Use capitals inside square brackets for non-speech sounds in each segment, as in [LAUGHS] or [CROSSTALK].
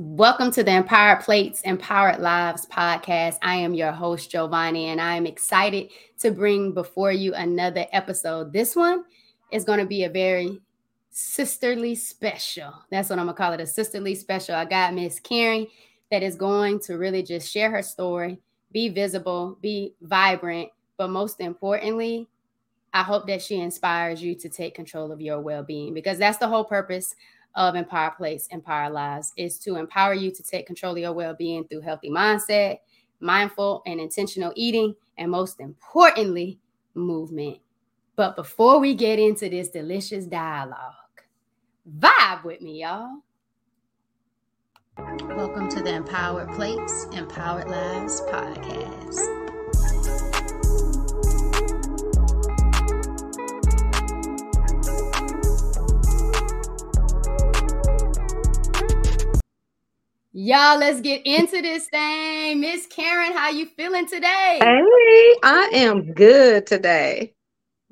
Welcome to the Empowered Plates, Empowered Lives podcast. I am your host, Giovanni, and I am excited to bring before you another episode. This one is going to be a very sisterly special. That's what I'm going to call it a sisterly special. I got Miss Karen that is going to really just share her story, be visible, be vibrant, but most importantly, I hope that she inspires you to take control of your well being because that's the whole purpose of Empower Plates, Empower Lives is to empower you to take control of your well being through healthy mindset, mindful and intentional eating, and most importantly, movement. But before we get into this delicious dialogue, vibe with me, y'all. Welcome to the Empowered Plates, Empowered Lives podcast. Y'all, let's get into this thing. Miss Karen, how you feeling today? Hey, I am good today.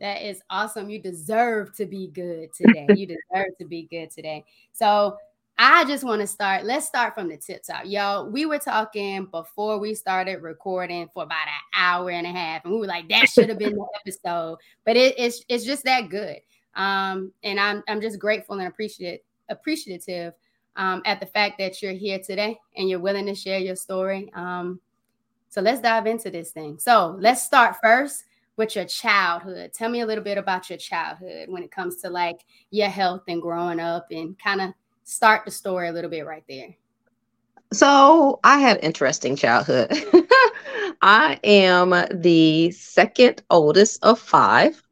That is awesome. You deserve to be good today. you [LAUGHS] deserve to be good today. So I just want to start. Let's start from the tip top. Y'all, we were talking before we started recording for about an hour and a half. And we were like, that should have been the [LAUGHS] episode. But it, it's it's just that good. Um, and I'm I'm just grateful and appreciative appreciative um, at the fact that you're here today and you're willing to share your story. Um, so let's dive into this thing. So let's start first with your childhood. Tell me a little bit about your childhood when it comes to like your health and growing up and kind of start the story a little bit right there. So I had interesting childhood. [LAUGHS] I am the second oldest of five,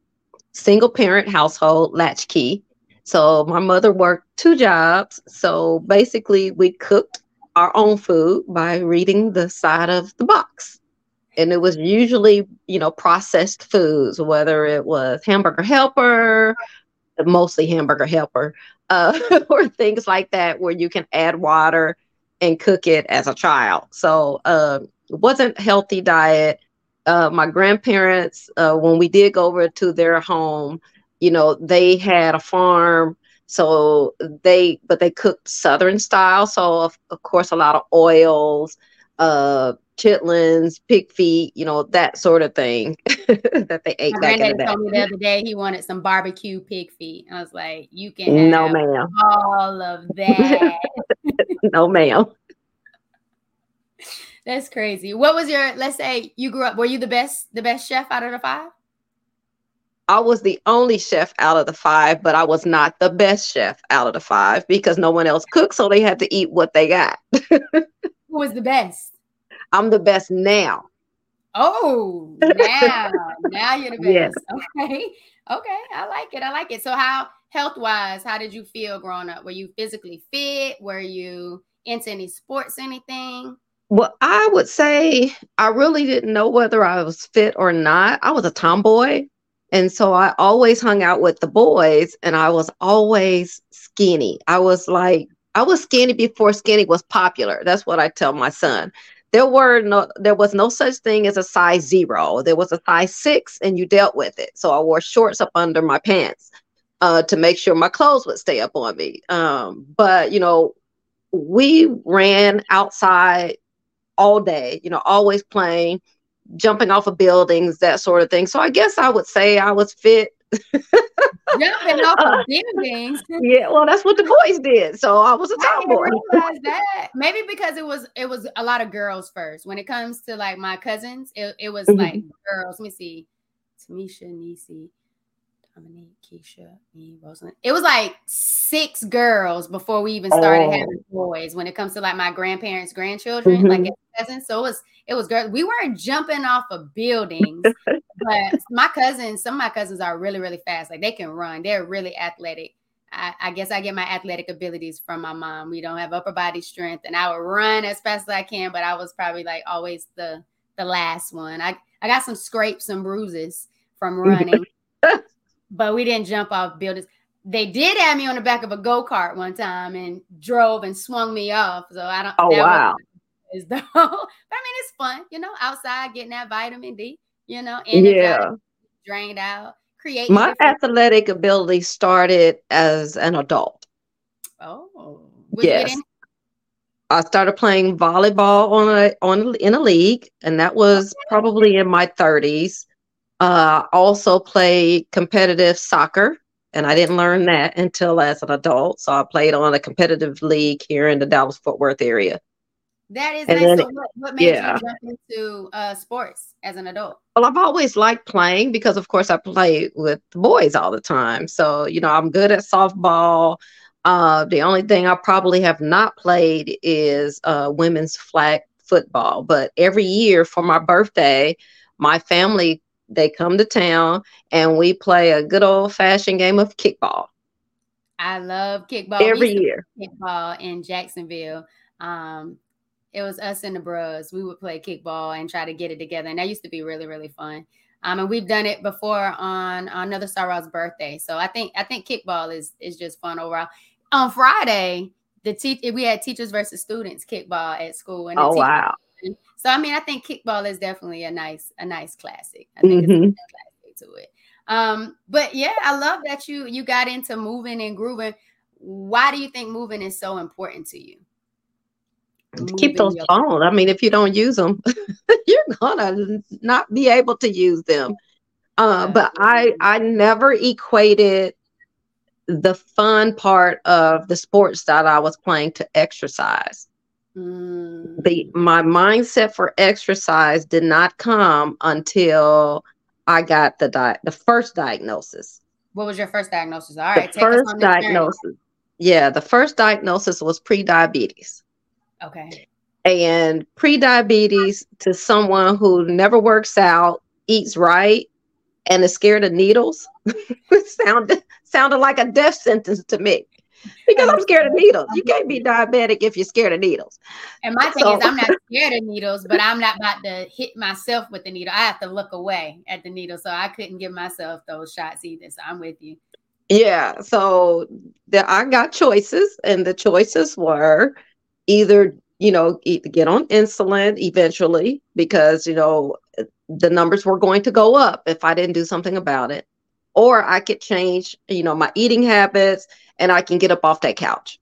single parent household, latchkey. So my mother worked two jobs. So basically, we cooked our own food by reading the side of the box. And it was usually, you know, processed foods, whether it was hamburger helper, mostly hamburger helper, uh, [LAUGHS] or things like that, where you can add water and cook it as a child. So uh, it wasn't healthy diet. Uh, my grandparents, uh, when we did go over to their home, you know, they had a farm. So they, but they cooked Southern style. So of, of course, a lot of oils, uh, chitlins, pig feet, you know, that sort of thing [LAUGHS] that they ate. My back granddad in the told me the other day he wanted some barbecue pig feet. I was like, you can no, ma'am. all of that. [LAUGHS] no, ma'am. That's crazy. What was your? Let's say you grew up. Were you the best, the best chef out of the five? I was the only chef out of the five, but I was not the best chef out of the five because no one else cooked, so they had to eat what they got. [LAUGHS] Who was the best? I'm the best now. Oh, now, [LAUGHS] now you're the best. Yes. Okay, okay, I like it. I like it. So, how health wise, how did you feel growing up? Were you physically fit? Were you into any sports, anything? Well, I would say I really didn't know whether I was fit or not. I was a tomboy. And so I always hung out with the boys and I was always skinny. I was like, I was skinny before skinny was popular. That's what I tell my son. There were no there was no such thing as a size 0. There was a size 6 and you dealt with it. So I wore shorts up under my pants uh, to make sure my clothes would stay up on me. Um, but you know, we ran outside all day, you know, always playing jumping off of buildings, that sort of thing. So I guess I would say I was fit. [LAUGHS] jumping off of buildings. yeah, well, that's what the boys did. So I was a tomboy. that. Maybe because it was it was a lot of girls first. When it comes to like my cousins, it, it was mm-hmm. like girls. Let me see. Tamisha, Nisi, Dominique, Keisha, me, Rosalind. It was like six girls before we even started oh. having boys. When it comes to like my grandparents' grandchildren, mm-hmm. like cousins, so it was it was girls. We weren't jumping off of buildings, [LAUGHS] but my cousins, some of my cousins are really really fast. Like they can run. They're really athletic. I, I, guess I get my athletic abilities from my mom. We don't have upper body strength, and I would run as fast as I can, but I was probably like always the the last one. I I got some scrapes and bruises from [LAUGHS] running [LAUGHS] but we didn't jump off buildings. They did have me on the back of a go kart one time and drove and swung me off. So I don't. Oh wow! [LAUGHS] Is though, but I mean it's fun, you know, outside getting that vitamin D, you know, and yeah, drained out. Create my athletic ability started as an adult. Oh, yes. I started playing volleyball on a on in a league, and that was probably in my 30s. Uh, also played competitive soccer, and I didn't learn that until as an adult. So I played on a competitive league here in the Dallas Fort Worth area. That is and nice. So what, what made yeah. you jump into uh, sports as an adult? Well, I've always liked playing because, of course, I play with boys all the time. So you know, I'm good at softball. Uh, the only thing I probably have not played is uh, women's flag football. But every year for my birthday, my family they come to town and we play a good old fashioned game of kickball. I love kickball every year. Kickball in Jacksonville. Um, it was us and the bros. We would play kickball and try to get it together, and that used to be really really fun. Um, and we've done it before on, on another Star birthday. So I think I think kickball is is just fun overall on Friday, the te- we had teachers versus students kickball at school. And oh wow! So I mean, I think kickball is definitely a nice a nice classic. I think mm-hmm. it's a classic to it. Um, but yeah, I love that you you got into moving and grooving. Why do you think moving is so important to you? To keep those phones. I mean, if you don't use them, [LAUGHS] you're gonna not be able to use them. Uh, but I I never equated the fun part of the sports that I was playing to exercise. Mm. The my mindset for exercise did not come until I got the di- the first diagnosis. What was your first diagnosis? All right, the first diagnosis. Yeah, the first diagnosis was pre-diabetes. Okay. And pre-diabetes to someone who never works out, eats right, and is scared of needles [LAUGHS] sounded sounded like a death sentence to me because I'm scared of needles. You can't be diabetic if you're scared of needles. And my thing so, is, I'm not scared of needles, but I'm not about to hit myself with the needle. I have to look away at the needle, so I couldn't give myself those shots either. So I'm with you. Yeah. So the, I got choices, and the choices were either you know get on insulin eventually because you know the numbers were going to go up if I didn't do something about it. Or I could change, you know, my eating habits and I can get up off that couch.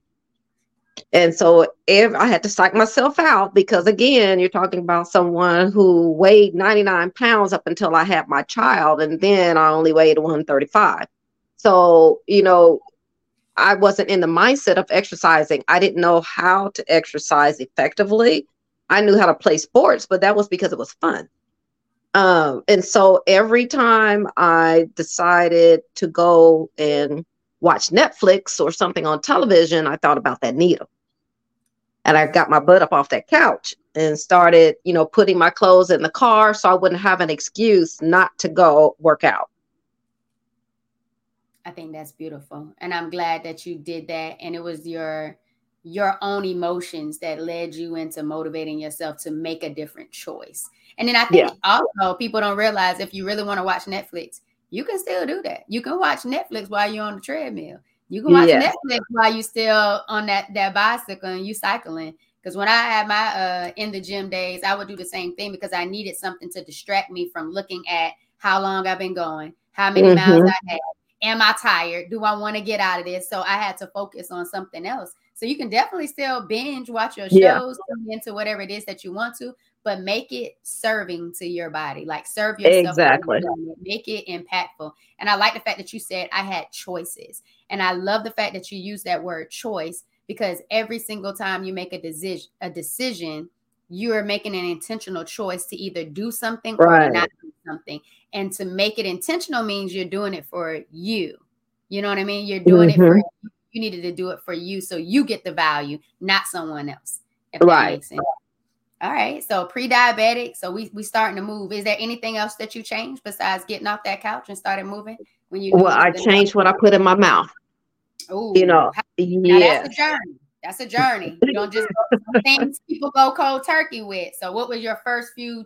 And so if I had to psych myself out because again, you're talking about someone who weighed 99 pounds up until I had my child, and then I only weighed 135. So, you know, I wasn't in the mindset of exercising. I didn't know how to exercise effectively. I knew how to play sports, but that was because it was fun. Um, and so every time I decided to go and watch Netflix or something on television, I thought about that needle. And I got my butt up off that couch and started, you know, putting my clothes in the car so I wouldn't have an excuse not to go work out. I think that's beautiful. And I'm glad that you did that. And it was your your own emotions that led you into motivating yourself to make a different choice. And then I think yeah. also people don't realize if you really want to watch Netflix, you can still do that. You can watch Netflix while you're on the treadmill. You can watch yeah. Netflix while you're still on that that bicycle and you cycling. Because when I had my uh in the gym days, I would do the same thing because I needed something to distract me from looking at how long I've been going, how many mm-hmm. miles I have. Am I tired? Do I want to get out of this? So I had to focus on something else. So you can definitely still binge, watch your shows, yeah. into whatever it is that you want to, but make it serving to your body. Like serve yourself. Exactly. Make it impactful. And I like the fact that you said I had choices. And I love the fact that you use that word choice because every single time you make a decision, a decision, you are making an intentional choice to either do something right. or not do something. And to make it intentional means you're doing it for you. You know what I mean? You're doing mm-hmm. it for mm-hmm. you. you needed to do it for you so you get the value, not someone else. right. All right. So pre-diabetic. So we we starting to move. Is there anything else that you changed besides getting off that couch and started moving when you? Well, I changed what I put in my mouth. Oh, you know, yeah. That's a journey. That's a journey. You don't just [LAUGHS] things people go cold turkey with. So, what was your first few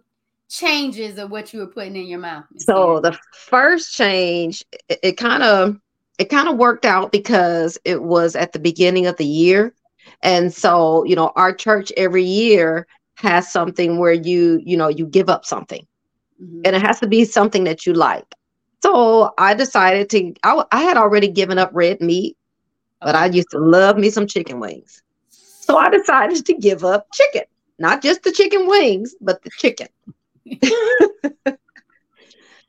changes of what you were putting in your mouth? So the first change, it kind of it kind of worked out because it was at the beginning of the year. And so, you know, our church every year has something where you you know you give up something mm-hmm. and it has to be something that you like so i decided to I, I had already given up red meat but i used to love me some chicken wings So I decided to give up chicken, not just the chicken wings, but the chicken. [LAUGHS]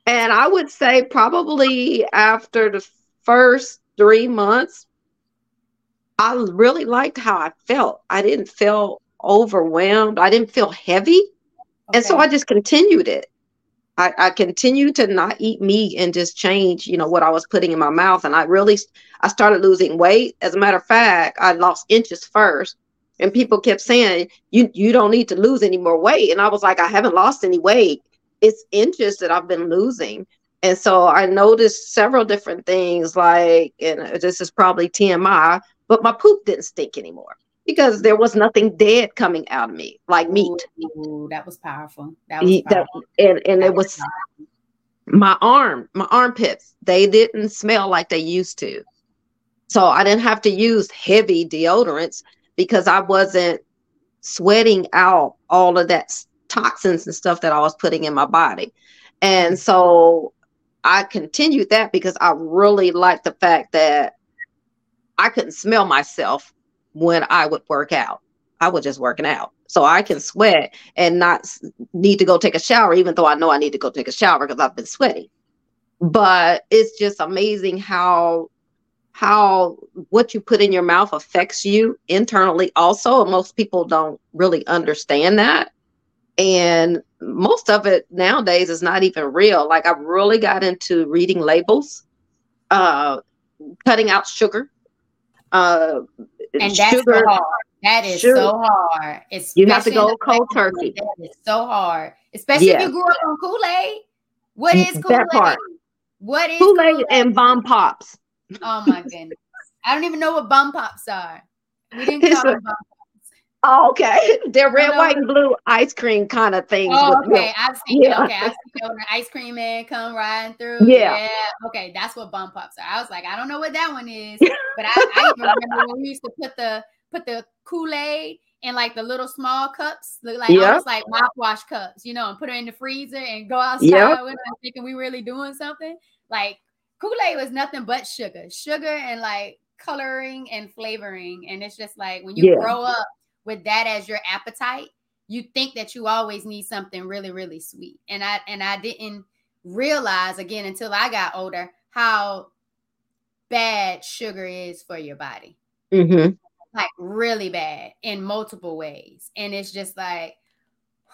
and I would say probably after the first three months, I really liked how I felt. I didn't feel overwhelmed. I didn't feel heavy. Okay. And so I just continued it. I, I continued to not eat meat and just change, you know, what I was putting in my mouth. And I really, I started losing weight. As a matter of fact, I lost inches first. And people kept saying, you, you don't need to lose any more weight. And I was like, I haven't lost any weight. It's inches that I've been losing. And so I noticed several different things like, and this is probably TMI, but my poop didn't stink anymore because there was nothing dead coming out of me like meat. Ooh, that was powerful. That was powerful. That, and and that it was, was my arm, my armpits, they didn't smell like they used to. So I didn't have to use heavy deodorants because I wasn't sweating out all of that toxins and stuff that I was putting in my body. And so I continued that because I really liked the fact that I couldn't smell myself when I would work out. I was just working out. So I can sweat and not need to go take a shower, even though I know I need to go take a shower because I've been sweating. But it's just amazing how how what you put in your mouth affects you internally also. And most people don't really understand that. And most of it nowadays is not even real. Like I really got into reading labels, uh, cutting out sugar, uh, and that's sugar, so hard. That is sugar. so hard. It's you have to go cold turkey. That is so hard, especially yeah. if you grew up on Kool Aid. Mm, what is Kool Aid? What is Kool Aid and Bomb Pops? Oh my goodness! I don't even know what Bomb Pops are. We didn't [LAUGHS] call them Bomb Oh, okay. [LAUGHS] They're red, white, and blue ice cream kind of things. Oh, okay. I've seen yeah. okay. I've seen the ice cream man come riding through. Yeah. yeah. Okay, that's what bump ups are. I was like, I don't know what that one is, but I, I remember when we used to put the put the Kool-Aid in like the little small cups, look like yep. almost like mouthwash cups, you know, and put it in the freezer and go outside yep. with thinking we really doing something. Like Kool-Aid was nothing but sugar, sugar and like coloring and flavoring. And it's just like when you yeah. grow up with that as your appetite, you think that you always need something really, really sweet. And I and I didn't realize again until I got older how bad sugar is for your body. Mm-hmm. Like really bad in multiple ways. And it's just like,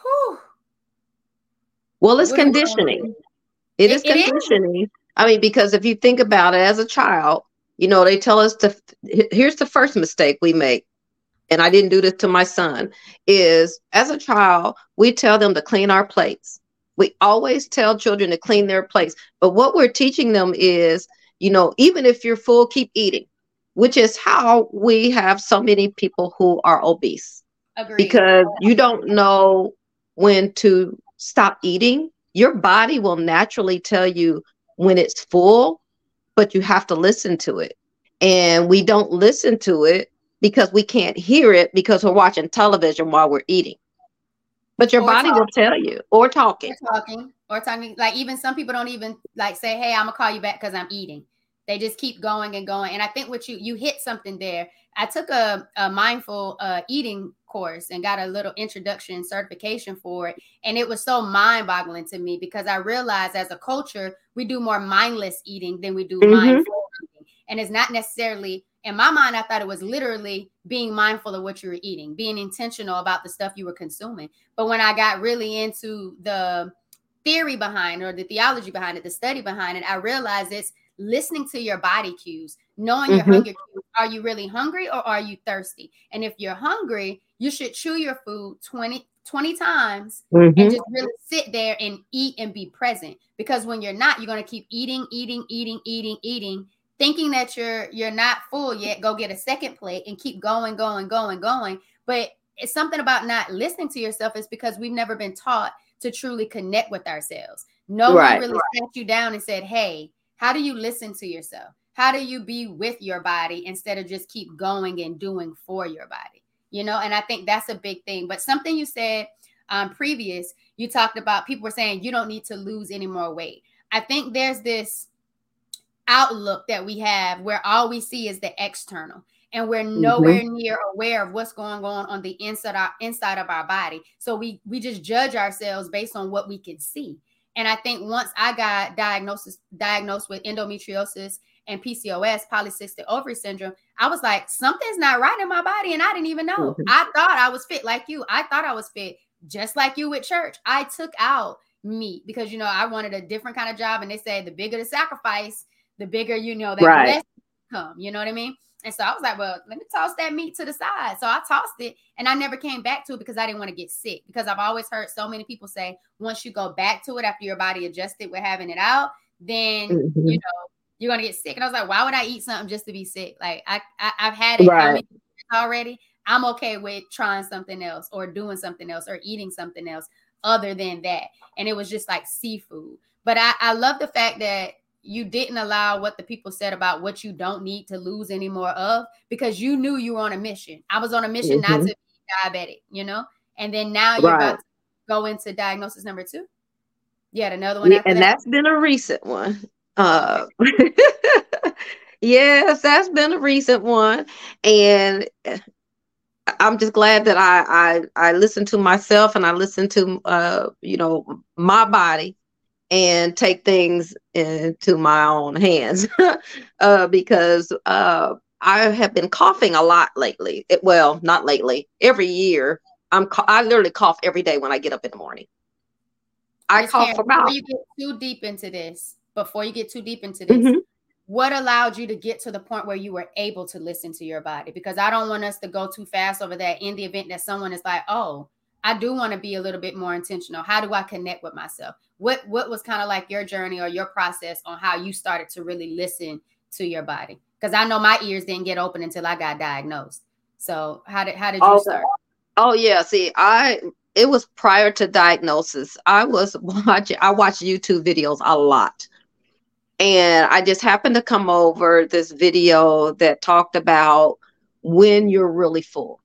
whew. Well, it's conditioning. It, it is conditioning. Is. I mean, because if you think about it as a child, you know, they tell us to here's the first mistake we make and I didn't do this to my son, is as a child, we tell them to clean our plates. We always tell children to clean their plates. But what we're teaching them is, you know, even if you're full, keep eating, which is how we have so many people who are obese. Agreed. Because you don't know when to stop eating. Your body will naturally tell you when it's full, but you have to listen to it. And we don't listen to it because we can't hear it because we're watching television while we're eating. But your or body talking. will tell you, or talking, or talking, or talking. Like even some people don't even like say, "Hey, I'm gonna call you back because I'm eating." They just keep going and going. And I think what you you hit something there. I took a, a mindful uh, eating course and got a little introduction certification for it, and it was so mind boggling to me because I realized as a culture we do more mindless eating than we do mm-hmm. mindful eating, and it's not necessarily in my mind, I thought it was literally being mindful of what you were eating, being intentional about the stuff you were consuming. But when I got really into the theory behind or the theology behind it, the study behind it, I realized it's listening to your body cues, knowing mm-hmm. your hunger cues. Are you really hungry or are you thirsty? And if you're hungry, you should chew your food 20, 20 times mm-hmm. and just really sit there and eat and be present. Because when you're not, you're going to keep eating, eating, eating, eating, eating thinking that you're you're not full yet go get a second plate and keep going going going going. But it's something about not listening to yourself is because we've never been taught to truly connect with ourselves. No right, one really right. sat you down and said hey how do you listen to yourself? How do you be with your body instead of just keep going and doing for your body? You know and i think that's a big thing. But something you said um, previous you talked about people were saying you don't need to lose any more weight. I think there's this outlook that we have where all we see is the external. and we're mm-hmm. nowhere mm-hmm. near aware of what's going on on the inside our, inside of our body. So we we just judge ourselves based on what we can see. And I think once I got diagnosis diagnosed with endometriosis and PCOS, polycystic ovary syndrome, I was like, something's not right in my body, and I didn't even know. Mm-hmm. I thought I was fit like you. I thought I was fit just like you with church. I took out meat because you know I wanted a different kind of job, and they say the bigger the sacrifice, the bigger you know that right. less come. You know what I mean? And so I was like, well, let me toss that meat to the side. So I tossed it and I never came back to it because I didn't want to get sick. Because I've always heard so many people say once you go back to it after your body adjusted with having it out, then mm-hmm. you know you're gonna get sick. And I was like, why would I eat something just to be sick? Like I, I have had it right. already. I'm okay with trying something else or doing something else or eating something else other than that. And it was just like seafood. But I, I love the fact that you didn't allow what the people said about what you don't need to lose any more of because you knew you were on a mission. I was on a mission mm-hmm. not to be diabetic, you know? And then now you're right. about to go into diagnosis number two. Had another one. Yeah, and that? that's been a recent one. Uh, [LAUGHS] yes, that's been a recent one. And I'm just glad that I I I listened to myself and I listened to uh you know my body and take things into my own hands [LAUGHS] uh, because uh, I have been coughing a lot lately. It, well, not lately. Every year, I'm I literally cough every day when I get up in the morning. I Ms. cough Karen, about. Before you get too deep into this, before you get too deep into this, mm-hmm. what allowed you to get to the point where you were able to listen to your body? Because I don't want us to go too fast over that. In the event that someone is like, "Oh, I do want to be a little bit more intentional. How do I connect with myself? What what was kind of like your journey or your process on how you started to really listen to your body? Because I know my ears didn't get open until I got diagnosed. So how did how did you oh, start? Oh yeah, see, I it was prior to diagnosis. I was [LAUGHS] watching I watched YouTube videos a lot. And I just happened to come over this video that talked about when you're really full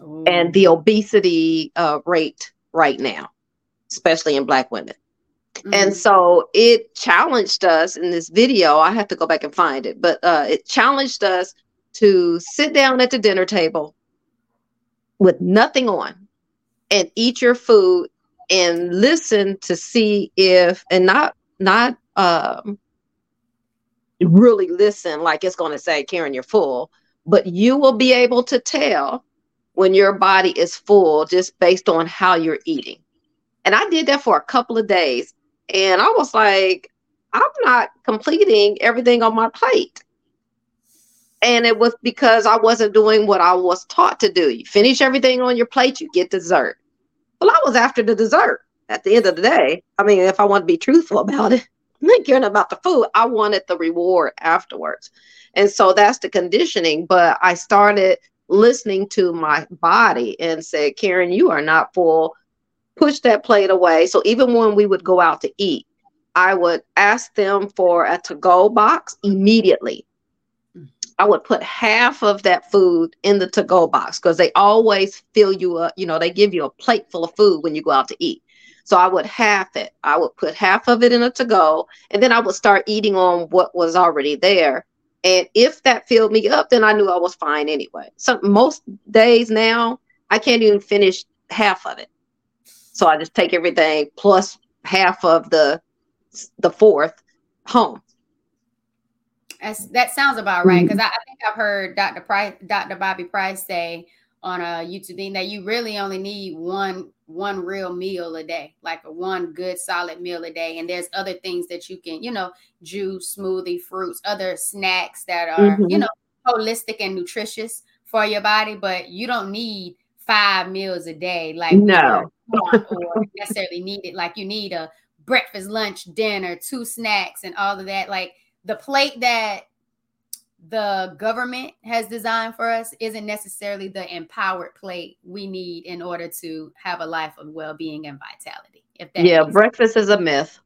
Ooh. and the obesity uh, rate right now, especially in Black women. Mm-hmm. And so it challenged us in this video. I have to go back and find it, but uh, it challenged us to sit down at the dinner table with nothing on and eat your food and listen to see if and not not um really listen like it's going to say karen you're full but you will be able to tell when your body is full just based on how you're eating. And I did that for a couple of days. And I was like, I'm not completing everything on my plate. And it was because I wasn't doing what I was taught to do. You finish everything on your plate, you get dessert. Well, I was after the dessert at the end of the day. I mean, if I want to be truthful about it, I'm [LAUGHS] not caring about the food. I wanted the reward afterwards. And so that's the conditioning. But I started listening to my body and said, Karen, you are not full. Push that plate away. So even when we would go out to eat, I would ask them for a to go box immediately. I would put half of that food in the to go box because they always fill you up. You know, they give you a plate full of food when you go out to eat. So I would half it. I would put half of it in a to go, and then I would start eating on what was already there. And if that filled me up, then I knew I was fine anyway. So most days now, I can't even finish half of it. So I just take everything plus half of the the fourth home. That's, that sounds about right because mm-hmm. I, I, think I've heard Dr. Price, Dr. Bobby Price say on a YouTube thing that you really only need one one real meal a day, like a one good solid meal a day. And there's other things that you can, you know, juice, smoothie, fruits, other snacks that are, mm-hmm. you know, holistic and nutritious for your body, but you don't need five meals a day like no or [LAUGHS] necessarily need it like you need a breakfast, lunch, dinner, two snacks, and all of that. Like the plate that the government has designed for us isn't necessarily the empowered plate we need in order to have a life of well-being and vitality. If that yeah, breakfast sense. is a myth.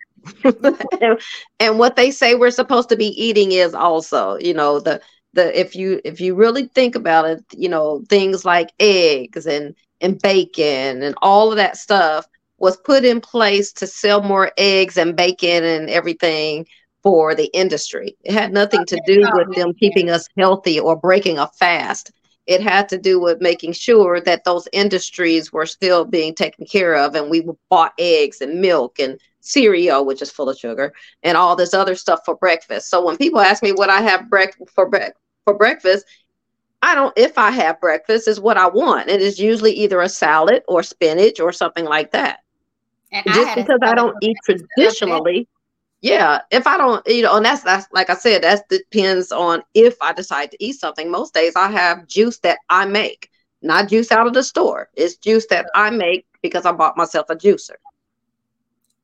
[LAUGHS] and what they say we're supposed to be eating is also, you know, the the if you if you really think about it, you know, things like eggs and and bacon and all of that stuff was put in place to sell more eggs and bacon and everything for the industry. It had nothing to do with them keeping us healthy or breaking a fast. It had to do with making sure that those industries were still being taken care of, and we bought eggs and milk and cereal, which is full of sugar, and all this other stuff for breakfast. So when people ask me what I have breakfast for bre- for breakfast, I don't. If I have breakfast, is what I want. It is usually either a salad or spinach or something like that. And Just I because I don't eat traditionally, yeah. If I don't, you know, and that's that's like I said, that depends on if I decide to eat something. Most days I have juice that I make, not juice out of the store. It's juice that I make because I bought myself a juicer.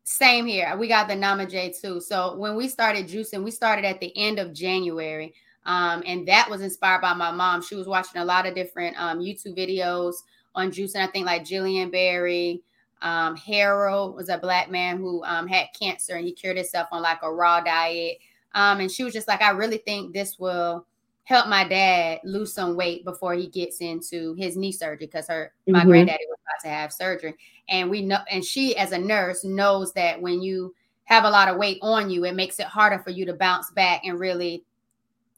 Same here. We got the Nama J2. So when we started juicing, we started at the end of January. Um, and that was inspired by my mom. She was watching a lot of different um, YouTube videos on juicing. I think like Jillian Berry, um, Harold was a black man who um, had cancer and he cured himself on like a raw diet. Um, and she was just like, I really think this will help my dad lose some weight before he gets into his knee surgery because her mm-hmm. my granddaddy was about to have surgery and we know and she as a nurse knows that when you have a lot of weight on you it makes it harder for you to bounce back and really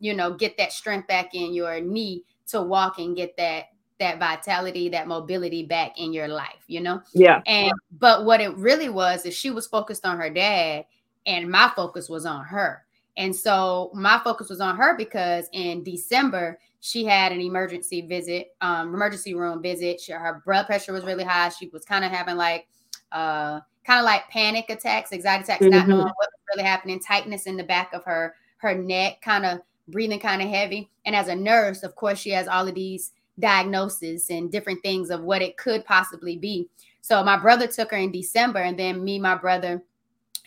you know get that strength back in your knee to walk and get that that vitality that mobility back in your life you know yeah and but what it really was is she was focused on her dad and my focus was on her and so my focus was on her because in December, she had an emergency visit, um, emergency room visit. She, her blood pressure was really high. She was kind of having like, uh, kind of like panic attacks, anxiety attacks, mm-hmm. not knowing what was really happening, tightness in the back of her, her neck, kind of breathing kind of heavy. And as a nurse, of course, she has all of these diagnoses and different things of what it could possibly be. So my brother took her in December, and then me, my brother,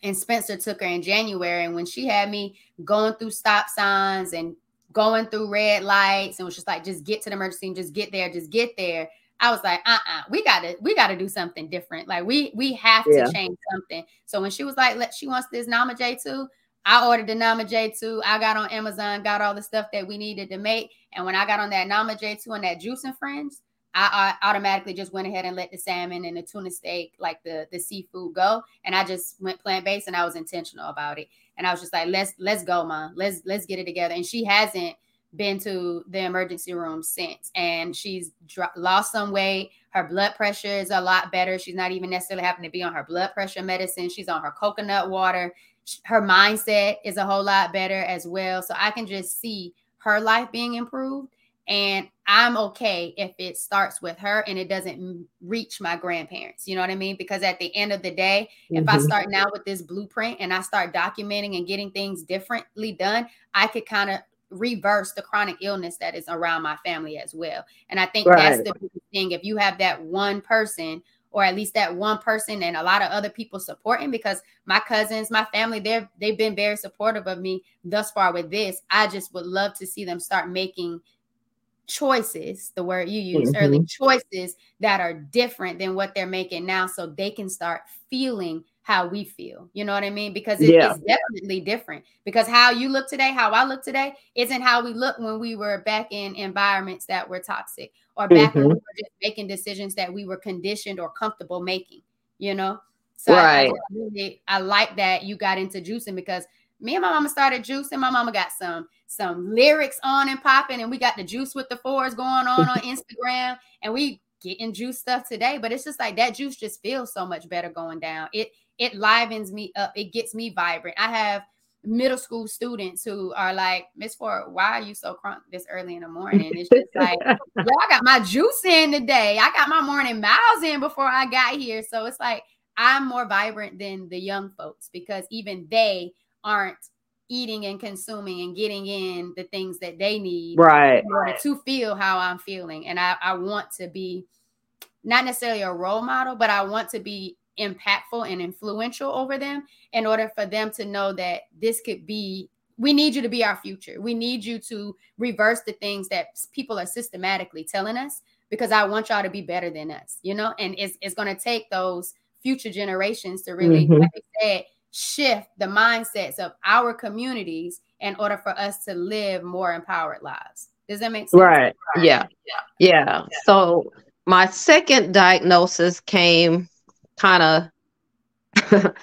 and Spencer took her in January. And when she had me going through stop signs and going through red lights and was just like, just get to the emergency and just get there, just get there. I was like, uh-uh, we gotta, we gotta do something different. Like we we have to change something. So when she was like, let she wants this Nama J2, I ordered the Nama J2. I got on Amazon, got all the stuff that we needed to make. And when I got on that Nama J2 and that juice and friends, I, I, automatically just went ahead and let the salmon and the tuna steak, like the the seafood, go, and I just went plant based, and I was intentional about it. And I was just like, let's let's go, mom, let's let's get it together. And she hasn't been to the emergency room since, and she's lost some weight. Her blood pressure is a lot better. She's not even necessarily having to be on her blood pressure medicine. She's on her coconut water. Her mindset is a whole lot better as well. So I can just see her life being improved and I'm okay if it starts with her and it doesn't reach my grandparents. You know what I mean? Because at the end of the day, mm-hmm. if I mm-hmm. start now with this blueprint and I start documenting and getting things differently done, I could kind of reverse the chronic illness that is around my family as well. And I think right. that's the thing. If you have that one person or at least that one person and a lot of other people supporting because my cousins, my family, they've they've been very supportive of me thus far with this. I just would love to see them start making choices, the word you used mm-hmm. early, choices that are different than what they're making now so they can start feeling how we feel. You know what I mean? Because it, yeah. it's definitely different. Because how you look today, how I look today, isn't how we look when we were back in environments that were toxic or back mm-hmm. when we mm-hmm. were just making decisions that we were conditioned or comfortable making, you know? So right. I, I, really, I like that you got into juicing because me and my mama started juicing. My mama got some some lyrics on and popping, and we got the juice with the fours going on on [LAUGHS] Instagram, and we getting juice stuff today. But it's just like that juice just feels so much better going down. It it livens me up. It gets me vibrant. I have middle school students who are like, Miss Ford, why are you so crunk this early in the morning? It's just like, [LAUGHS] yeah, I got my juice in today. I got my morning miles in before I got here. So it's like I'm more vibrant than the young folks because even they aren't eating and consuming and getting in the things that they need right, right. to feel how I'm feeling. And I, I want to be not necessarily a role model, but I want to be impactful and influential over them in order for them to know that this could be we need you to be our future. We need you to reverse the things that people are systematically telling us because I want y'all to be better than us, you know? And it's, it's going to take those future generations to really, mm-hmm. like I said, shift the mindsets of our communities in order for us to live more empowered lives. Does that make sense? Right. Yeah. Yeah. Yeah. So my second diagnosis came kind of [LAUGHS]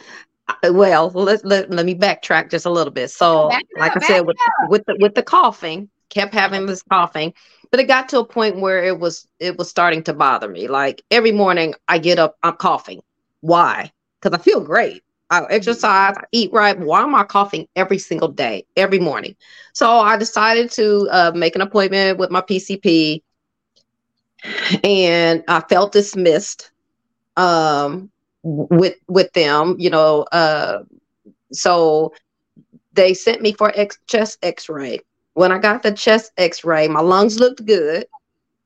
well, let, let, let me backtrack just a little bit. So, like I said, with, with the with the coughing, kept having this coughing, but it got to a point where it was it was starting to bother me. Like every morning I get up, I'm coughing. Why? Because I feel great. I exercise, I eat right. Why am I coughing every single day, every morning? So I decided to uh, make an appointment with my PCP, and I felt dismissed um, with with them. You know, uh, so they sent me for X- chest X-ray. When I got the chest X-ray, my lungs looked good.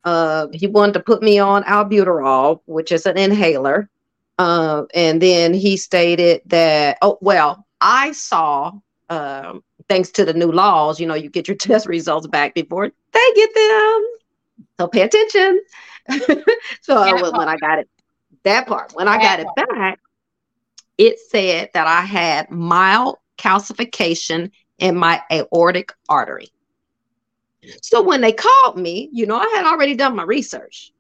Uh, he wanted to put me on albuterol, which is an inhaler. Uh, and then he stated that, oh, well, I saw, um, thanks to the new laws, you know, you get your [LAUGHS] test results back before they get them. So pay attention. [LAUGHS] so when I got it, that part, when I got it back, it said that I had mild calcification in my aortic artery. So when they called me, you know, I had already done my research.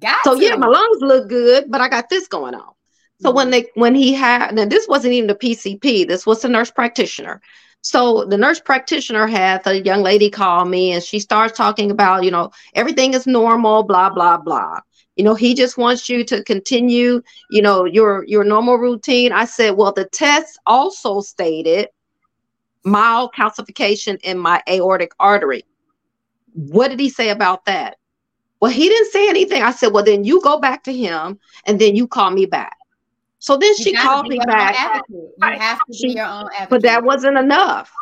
Got so to. yeah, my lungs look good, but I got this going on. So mm-hmm. when they when he had now this wasn't even the PCP, this was the nurse practitioner. So the nurse practitioner had the young lady call me and she starts talking about, you know, everything is normal, blah, blah, blah. You know, he just wants you to continue, you know, your your normal routine. I said, well, the test also stated mild calcification in my aortic artery. What did he say about that? Well, he didn't say anything. I said, Well, then you go back to him and then you call me back. So then you she called me back. You have to she, be your own advocate. But that wasn't enough.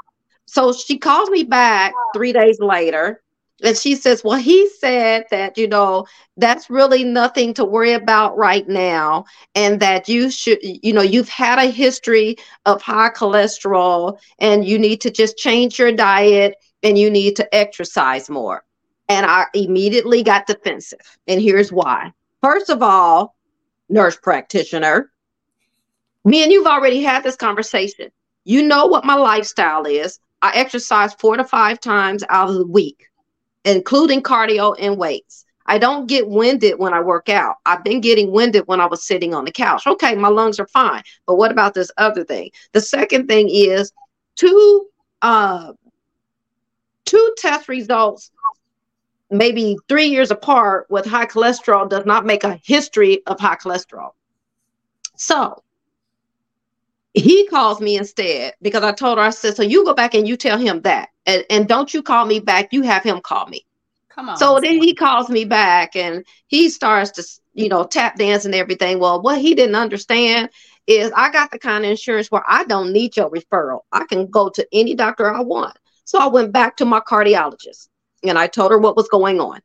So she calls me back three days later and she says, Well, he said that, you know, that's really nothing to worry about right now. And that you should, you know, you've had a history of high cholesterol and you need to just change your diet and you need to exercise more. And I immediately got defensive. And here's why. First of all, nurse practitioner, me and you've already had this conversation. You know what my lifestyle is. I exercise four to five times out of the week, including cardio and weights. I don't get winded when I work out. I've been getting winded when I was sitting on the couch. Okay, my lungs are fine. But what about this other thing? The second thing is two uh two test results maybe three years apart with high cholesterol does not make a history of high cholesterol. So he calls me instead because I told her, I said, so you go back and you tell him that. And, and don't you call me back, you have him call me. Come on. So then he calls me back and he starts to, you know, tap dance and everything. Well, what he didn't understand is I got the kind of insurance where I don't need your referral. I can go to any doctor I want. So I went back to my cardiologist and I told her what was going on.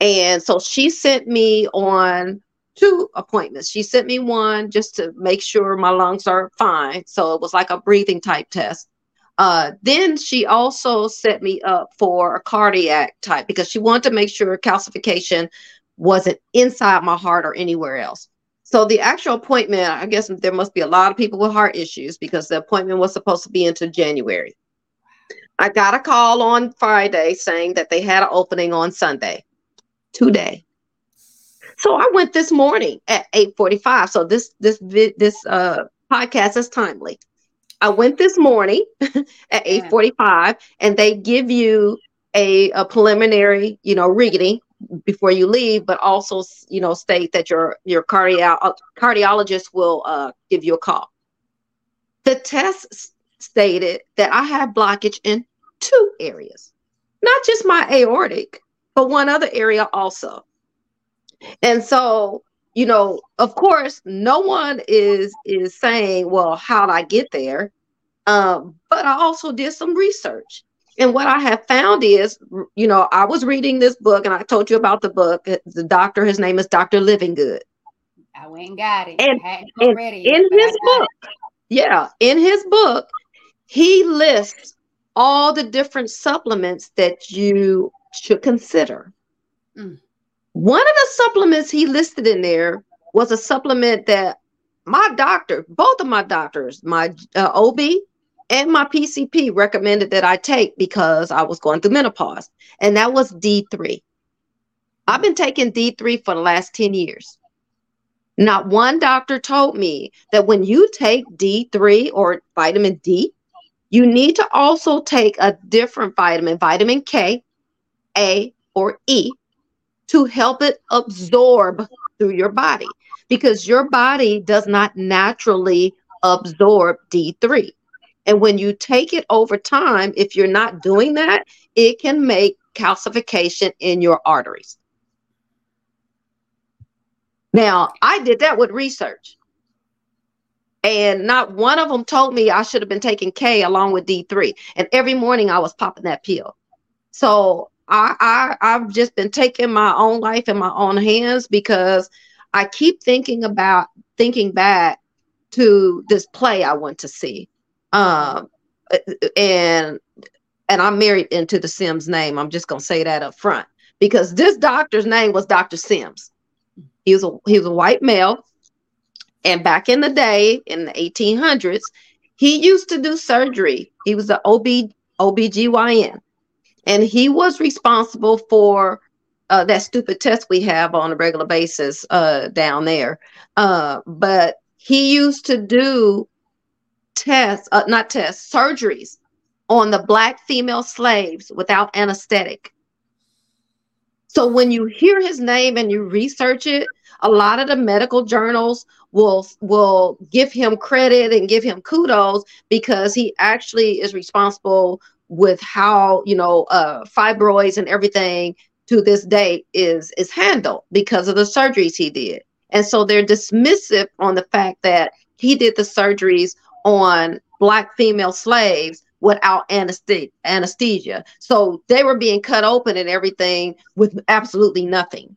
And so she sent me on two appointments. She sent me one just to make sure my lungs are fine. So it was like a breathing type test. Uh, then she also set me up for a cardiac type because she wanted to make sure calcification wasn't inside my heart or anywhere else. So the actual appointment, I guess there must be a lot of people with heart issues because the appointment was supposed to be into January. I got a call on Friday saying that they had an opening on Sunday, today. So I went this morning at 8:45. So this this this uh podcast is timely. I went this morning [LAUGHS] at 8:45 and they give you a, a preliminary, you know, reading before you leave, but also, you know, state that your your cardio- cardiologist will uh, give you a call. The test stated that I have blockage in two areas, not just my aortic, but one other area also. And so, you know, of course, no one is is saying, well, how'd I get there? Um, but I also did some research. And what I have found is, you know, I was reading this book and I told you about the book. The doctor, his name is Dr. Livingood. I went and got it. And, and in his book, it. yeah, in his book, he lists all the different supplements that you should consider. Mm. One of the supplements he listed in there was a supplement that my doctor, both of my doctors, my uh, OB and my PCP recommended that I take because I was going through menopause, and that was D3. I've been taking D3 for the last 10 years. Not one doctor told me that when you take D3 or vitamin D, you need to also take a different vitamin, vitamin K, A, or E, to help it absorb through your body because your body does not naturally absorb D3. And when you take it over time, if you're not doing that, it can make calcification in your arteries. Now, I did that with research. And not one of them told me I should have been taking K along with D3. And every morning I was popping that pill. So I, I I've just been taking my own life in my own hands because I keep thinking about thinking back to this play I went to see. Um and and I'm married into the Sims name. I'm just gonna say that up front because this doctor's name was Dr. Sims. He was a he was a white male, and back in the day, in the 1800s, he used to do surgery. He was the OB OBGYN, and he was responsible for uh, that stupid test we have on a regular basis uh, down there. Uh, but he used to do tests, uh, not tests, surgeries on the black female slaves without anesthetic. So when you hear his name and you research it, a lot of the medical journals will will give him credit and give him kudos because he actually is responsible with how you know uh, fibroids and everything to this day is is handled because of the surgeries he did and so they're dismissive on the fact that he did the surgeries on black female slaves without anesthesia. So they were being cut open and everything with absolutely nothing.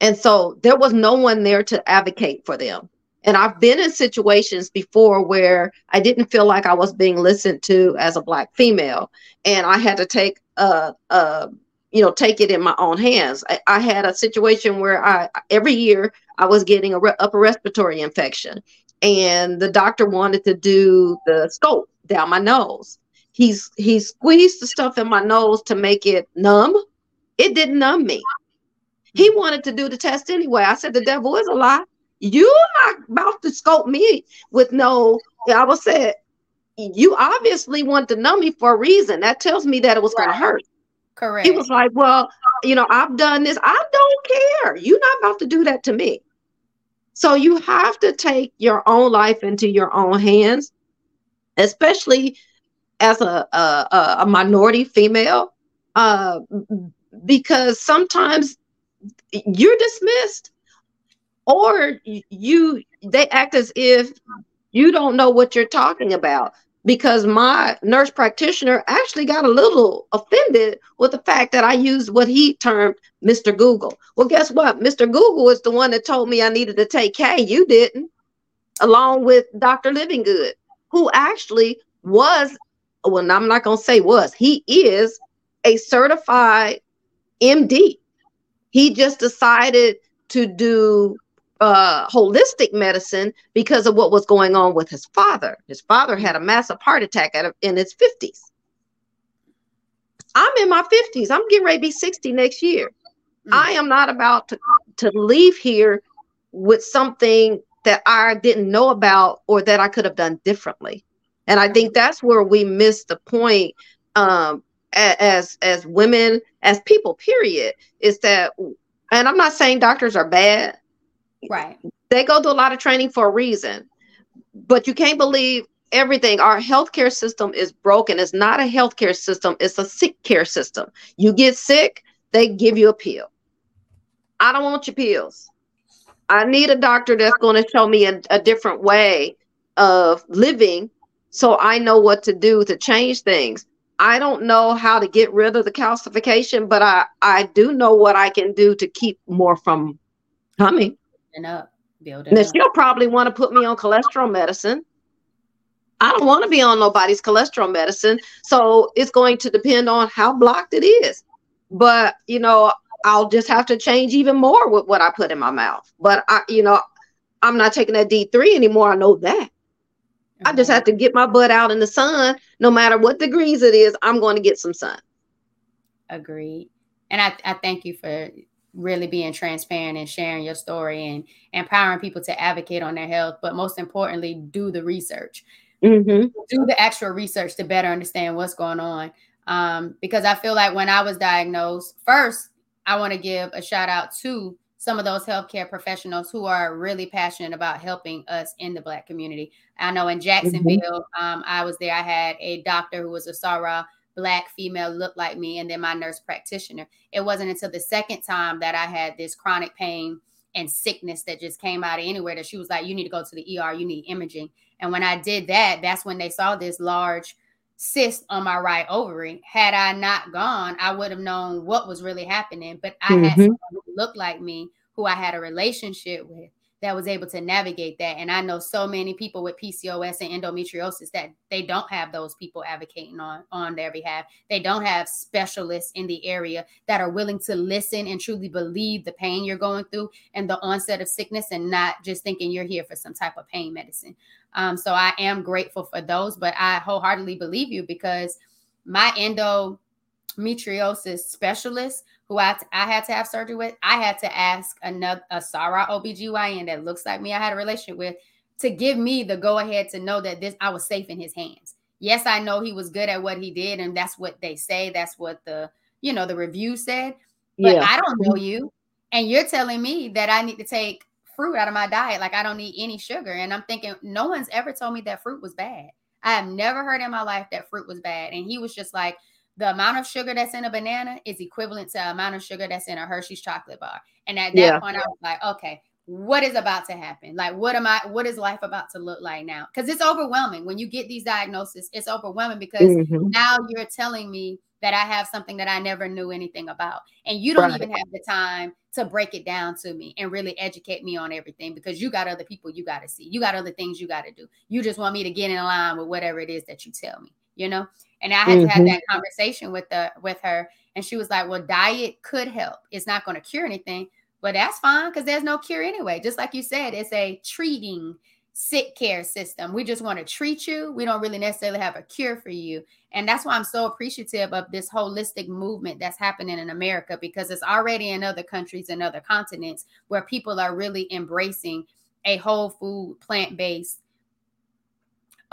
And so there was no one there to advocate for them. And I've been in situations before where I didn't feel like I was being listened to as a black female, and I had to take a, a you know take it in my own hands. I, I, had a situation where I every year I was getting a re- upper respiratory infection, and the doctor wanted to do the scope down my nose, he's he squeezed the stuff in my nose to make it numb. It didn't numb me. He wanted to do the test anyway. I said the devil is a lie. You're not about to scope me with no. I was said you obviously want to know me for a reason. That tells me that it was right. going to hurt. Correct. He was like, "Well, you know, I've done this. I don't care. You're not about to do that to me." So you have to take your own life into your own hands, especially as a a, a minority female uh, because sometimes you're dismissed or you they act as if you don't know what you're talking about because my nurse practitioner actually got a little offended with the fact that I used what he termed Mr. Google. Well, guess what? Mr. Google is the one that told me I needed to take K. You didn't, along with Dr. Livingood, who actually was well, I'm not going to say was, he is a certified MD. He just decided to do uh, holistic medicine because of what was going on with his father. His father had a massive heart attack at, in his 50s. I'm in my 50s. I'm getting ready to be 60 next year. Mm-hmm. I am not about to, to leave here with something that I didn't know about or that I could have done differently and i think that's where we miss the point um, as as women as people period is that and i'm not saying doctors are bad right. They go through a lot of training for a reason. But you can't believe everything. Our healthcare system is broken. It's not a healthcare system. It's a sick care system. You get sick they give you a pill. I don't want your pills. I need a doctor that's going to show me a, a different way of living so I know what to do to change things. I don't know how to get rid of the calcification, but I I do know what I can do to keep more from coming. And up, building. Now she'll probably want to put me on cholesterol medicine. I don't want to be on nobody's cholesterol medicine, so it's going to depend on how blocked it is. But you know, I'll just have to change even more with what I put in my mouth. But I, you know, I'm not taking that D3 anymore. I know that. I just have to get my butt out in the sun. No matter what degrees it is, I'm going to get some sun. Agreed. And I, I thank you for really being transparent and sharing your story and empowering people to advocate on their health, but most importantly, do the research. Mm-hmm. Do the extra research to better understand what's going on. Um, because I feel like when I was diagnosed, first, I want to give a shout out to some of those healthcare professionals who are really passionate about helping us in the Black community. I know in mm-hmm. Jacksonville, mm-hmm. um, I was there, I had a doctor who was a soror black female looked like me and then my nurse practitioner. It wasn't until the second time that i had this chronic pain and sickness that just came out of anywhere that she was like you need to go to the er you need imaging. And when i did that that's when they saw this large cyst on my right ovary. Had i not gone i would have known what was really happening but i mm-hmm. had someone who looked like me who i had a relationship with that was able to navigate that. And I know so many people with PCOS and endometriosis that they don't have those people advocating on, on their behalf. They don't have specialists in the area that are willing to listen and truly believe the pain you're going through and the onset of sickness and not just thinking you're here for some type of pain medicine. Um, so I am grateful for those, but I wholeheartedly believe you because my endometriosis specialist who I, t- I had to have surgery with, I had to ask another a soror OBGYN that looks like me, I had a relationship with, to give me the go ahead to know that this I was safe in his hands. Yes, I know he was good at what he did, and that's what they say. That's what the you know the review said. But yeah. I don't know you, and you're telling me that I need to take fruit out of my diet, like I don't need any sugar. And I'm thinking, no one's ever told me that fruit was bad. I have never heard in my life that fruit was bad. And he was just like, the amount of sugar that's in a banana is equivalent to the amount of sugar that's in a Hershey's chocolate bar. And at that yeah. point, I was like, okay, what is about to happen? Like, what am I, what is life about to look like now? Because it's overwhelming. When you get these diagnoses, it's overwhelming because mm-hmm. now you're telling me that I have something that I never knew anything about. And you don't right. even have the time to break it down to me and really educate me on everything because you got other people you got to see. You got other things you got to do. You just want me to get in line with whatever it is that you tell me, you know? And I had mm-hmm. to have mm-hmm. that conversation with the with her. And she was like, Well, diet could help. It's not going to cure anything, but that's fine because there's no cure anyway. Just like you said, it's a treating sick care system. We just want to treat you. We don't really necessarily have a cure for you. And that's why I'm so appreciative of this holistic movement that's happening in America because it's already in other countries and other continents where people are really embracing a whole food, plant based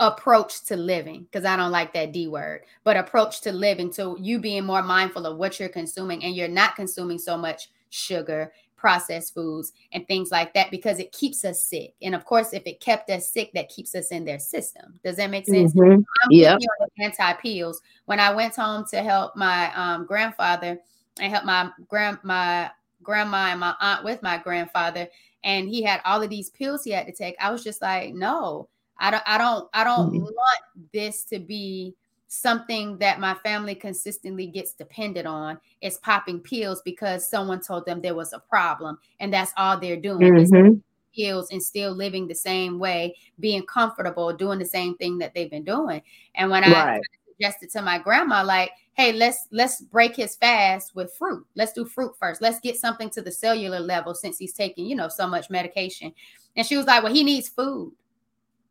approach to living because I don't like that D word, but approach to living. to you being more mindful of what you're consuming and you're not consuming so much sugar, processed foods, and things like that because it keeps us sick. And of course, if it kept us sick, that keeps us in their system. Does that make sense? Mm-hmm. Yeah. Anti pills. When I went home to help my um, grandfather and help my grand my grandma and my aunt with my grandfather, and he had all of these pills he had to take, I was just like, no I don't I don't I don't mm-hmm. want this to be something that my family consistently gets dependent on is popping pills because someone told them there was a problem and that's all they're doing mm-hmm. pills and still living the same way being comfortable doing the same thing that they've been doing and when right. i suggested to my grandma like hey let's let's break his fast with fruit let's do fruit first let's get something to the cellular level since he's taking you know so much medication and she was like well he needs food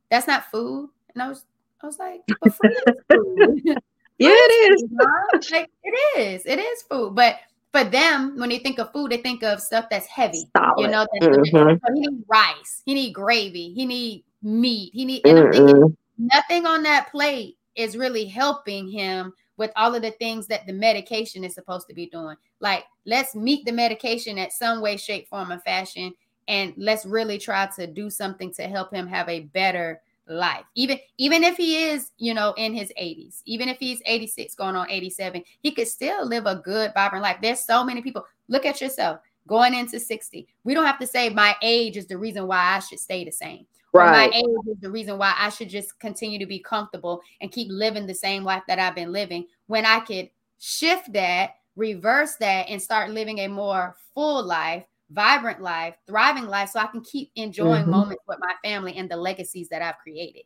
that's not food. And I was, I was like, [LAUGHS] but food [LAUGHS] food. yeah, it is. like, it is. It is food. But for them, when they think of food, they think of stuff that's heavy. Solid. You know, mm-hmm. so he need rice, he need gravy, he need meat, he need. And I'm thinking, nothing on that plate is really helping him with all of the things that the medication is supposed to be doing. Like, let's meet the medication at some way, shape, form, or fashion and let's really try to do something to help him have a better life. Even even if he is you know in his 80s even if he's 86 going on 87 he could still live a good vibrant life. There's so many people look at yourself going into 60 we don't have to say my age is the reason why i should stay the same right. my age is the reason why i should just continue to be comfortable and keep living the same life that i've been living. When i could shift that reverse that and start living a more full life vibrant life, thriving life, so I can keep enjoying mm-hmm. moments with my family and the legacies that I've created.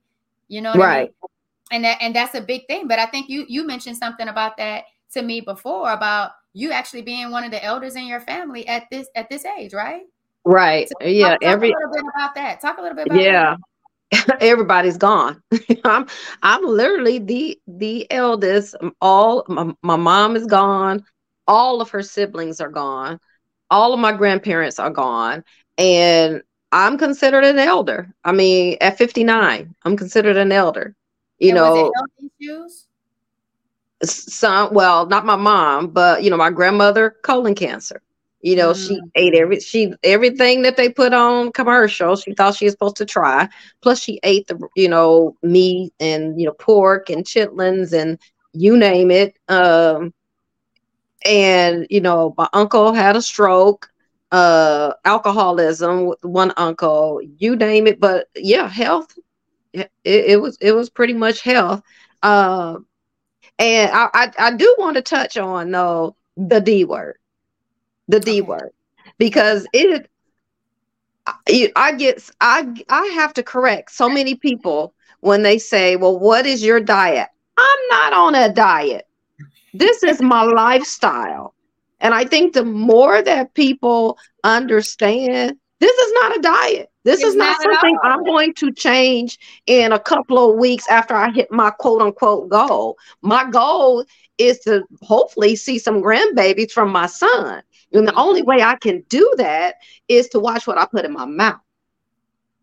You know right. I mean? And that and that's a big thing. But I think you you mentioned something about that to me before about you actually being one of the elders in your family at this at this age, right? Right. So yeah. Talk, every a little bit about that. Talk a little bit about yeah. [LAUGHS] Everybody's gone. [LAUGHS] I'm I'm literally the the eldest. All my, my mom is gone. All of her siblings are gone all of my grandparents are gone, and I'm considered an elder. I mean, at 59, I'm considered an elder. You and know, issues? Some, well, not my mom, but you know, my grandmother colon cancer. You know, mm. she ate every she everything that they put on commercial. She thought she was supposed to try. Plus, she ate the you know meat and you know pork and chitlins and you name it. Um, and you know, my uncle had a stroke, uh, alcoholism with one uncle, you name it. But yeah, health. It, it was it was pretty much health. Uh, and I, I I do want to touch on though the D word the D okay. word because it I get I I have to correct so many people when they say, "Well, what is your diet?" I'm not on a diet. This is my lifestyle. And I think the more that people understand, this is not a diet. This it's is not, not something I'm going to change in a couple of weeks after I hit my quote unquote goal. My goal is to hopefully see some grandbabies from my son. And the only way I can do that is to watch what I put in my mouth.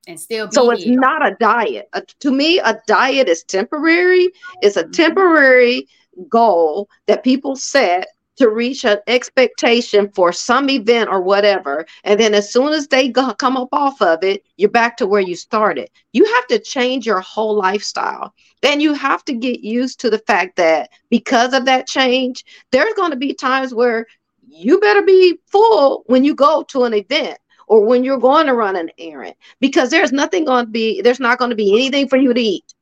And still so it's not a diet. to me, a diet is temporary. It's a mm-hmm. temporary goal that people set to reach an expectation for some event or whatever. And then as soon as they go, come up off of it, you're back to where you started. You have to change your whole lifestyle. Then you have to get used to the fact that because of that change, there's going to be times where you better be full when you go to an event or when you're going to run an errand because there's nothing going to be there's not going to be anything for you to eat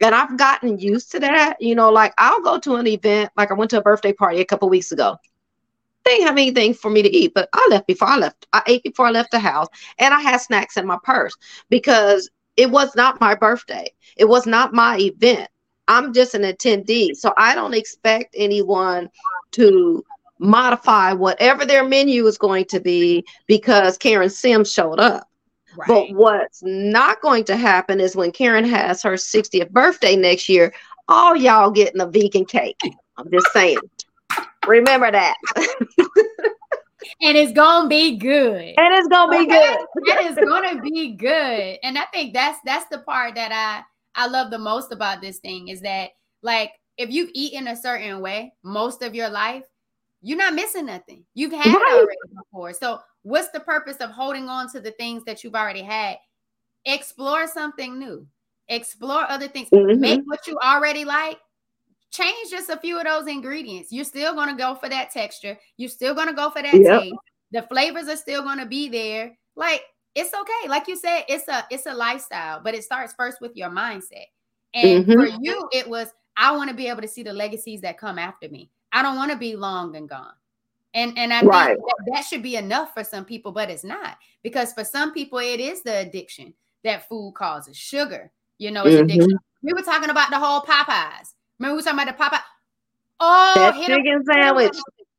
and i've gotten used to that you know like i'll go to an event like i went to a birthday party a couple weeks ago. They didn't have anything for me to eat but i left before i left i ate before i left the house and i had snacks in my purse because it was not my birthday. It was not my event. I'm just an attendee so i don't expect anyone to modify whatever their menu is going to be because Karen Sims showed up. Right. But what's not going to happen is when Karen has her 60th birthday next year, all y'all getting a vegan cake. I'm just saying. Remember that. and it's gonna be good. And it's gonna be good. it is gonna be good. And I think that's that's the part that I I love the most about this thing is that like if you've eaten a certain way most of your life, you're not missing nothing. You've had right. it already before. So, what's the purpose of holding on to the things that you've already had? Explore something new. Explore other things. Mm-hmm. Make what you already like. Change just a few of those ingredients. You're still going to go for that texture. You're still going to go for that yep. taste. The flavors are still going to be there. Like it's okay. Like you said, it's a it's a lifestyle, but it starts first with your mindset. And mm-hmm. for you, it was I want to be able to see the legacies that come after me. I don't want to be long and gone. And and I right. think that, that should be enough for some people, but it's not because for some people it is the addiction that food causes. Sugar, you know, it's mm-hmm. addiction. We were talking about the whole Popeyes. Remember we were talking about the Popeye? Oh, that chicken him, sandwich.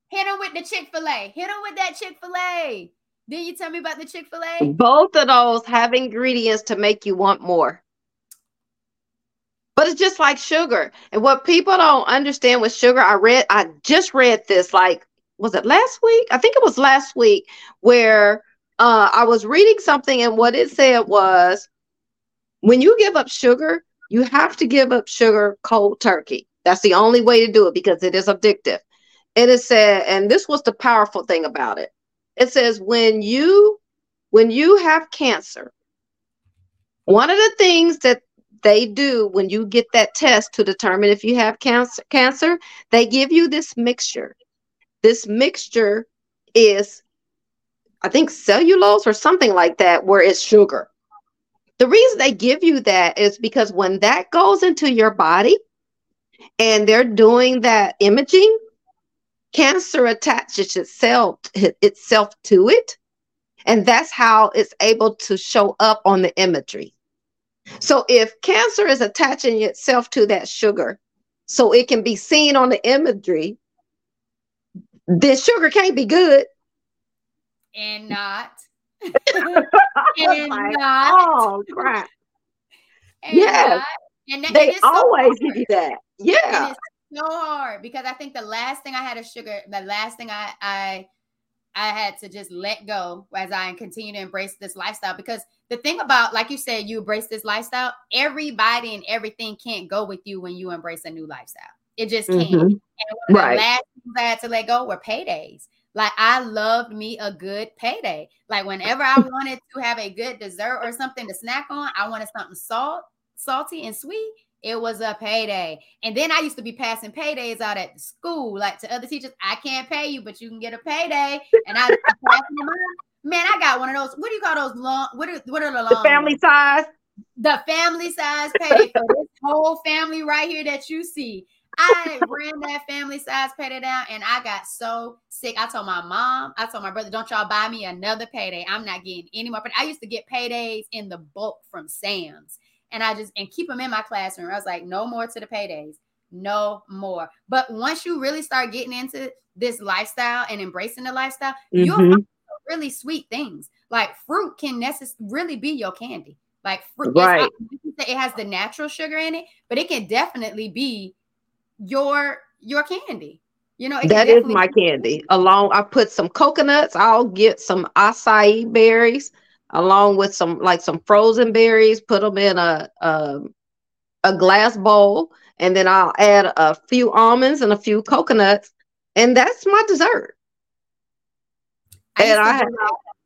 Hit him with the Chick Fil A. Hit him with that Chick Fil A. Did you tell me about the Chick Fil A? Both of those have ingredients to make you want more. But it's just like sugar. And what people don't understand with sugar, I read, I just read this like, was it last week? I think it was last week where uh, I was reading something and what it said was when you give up sugar, you have to give up sugar cold turkey. That's the only way to do it because it is addictive. And it said, and this was the powerful thing about it. It says when you when you have cancer, one of the things that they do when you get that test to determine if you have cancer, cancer, they give you this mixture. This mixture is, I think, cellulose or something like that, where it's sugar. The reason they give you that is because when that goes into your body and they're doing that imaging, cancer attaches itself itself to it and that's how it's able to show up on the imagery so if cancer is attaching itself to that sugar, so it can be seen on the imagery, then sugar can't be good. And not. [LAUGHS] and oh, like, not. Oh crap. And yes. And that, they always so give you that. Yeah. so hard because I think the last thing I had a sugar, the last thing I I I had to just let go as I continue to embrace this lifestyle because the thing about, like you said, you embrace this lifestyle, everybody and everything can't go with you when you embrace a new lifestyle. It just can't. Mm-hmm. And one of right. the last things I had to let go were paydays. Like I loved me a good payday. Like whenever I [LAUGHS] wanted to have a good dessert or something to snack on, I wanted something salt, salty and sweet. It was a payday. And then I used to be passing paydays out at school, like to other teachers. I can't pay you, but you can get a payday. And I man, I got one of those. What do you call those long? What are what are the long? The family ones? size. The family size payday for this [LAUGHS] whole family right here that you see. I ran that family size payday down and I got so sick. I told my mom, I told my brother, don't y'all buy me another payday. I'm not getting any more. But I used to get paydays in the bulk from Sam's and I just and keep them in my classroom. I was like, no more to the paydays, no more. But once you really start getting into this lifestyle and embracing the lifestyle, mm-hmm. you'll really sweet things. Like fruit can necessarily really be your candy. Like fruit, right. it has the natural sugar in it, but it can definitely be your your candy. You know, that is my candy. Along, I put some coconuts. I'll get some acai berries along with some like some frozen berries. Put them in a a, a glass bowl, and then I'll add a few almonds and a few coconuts, and that's my dessert. I and I have,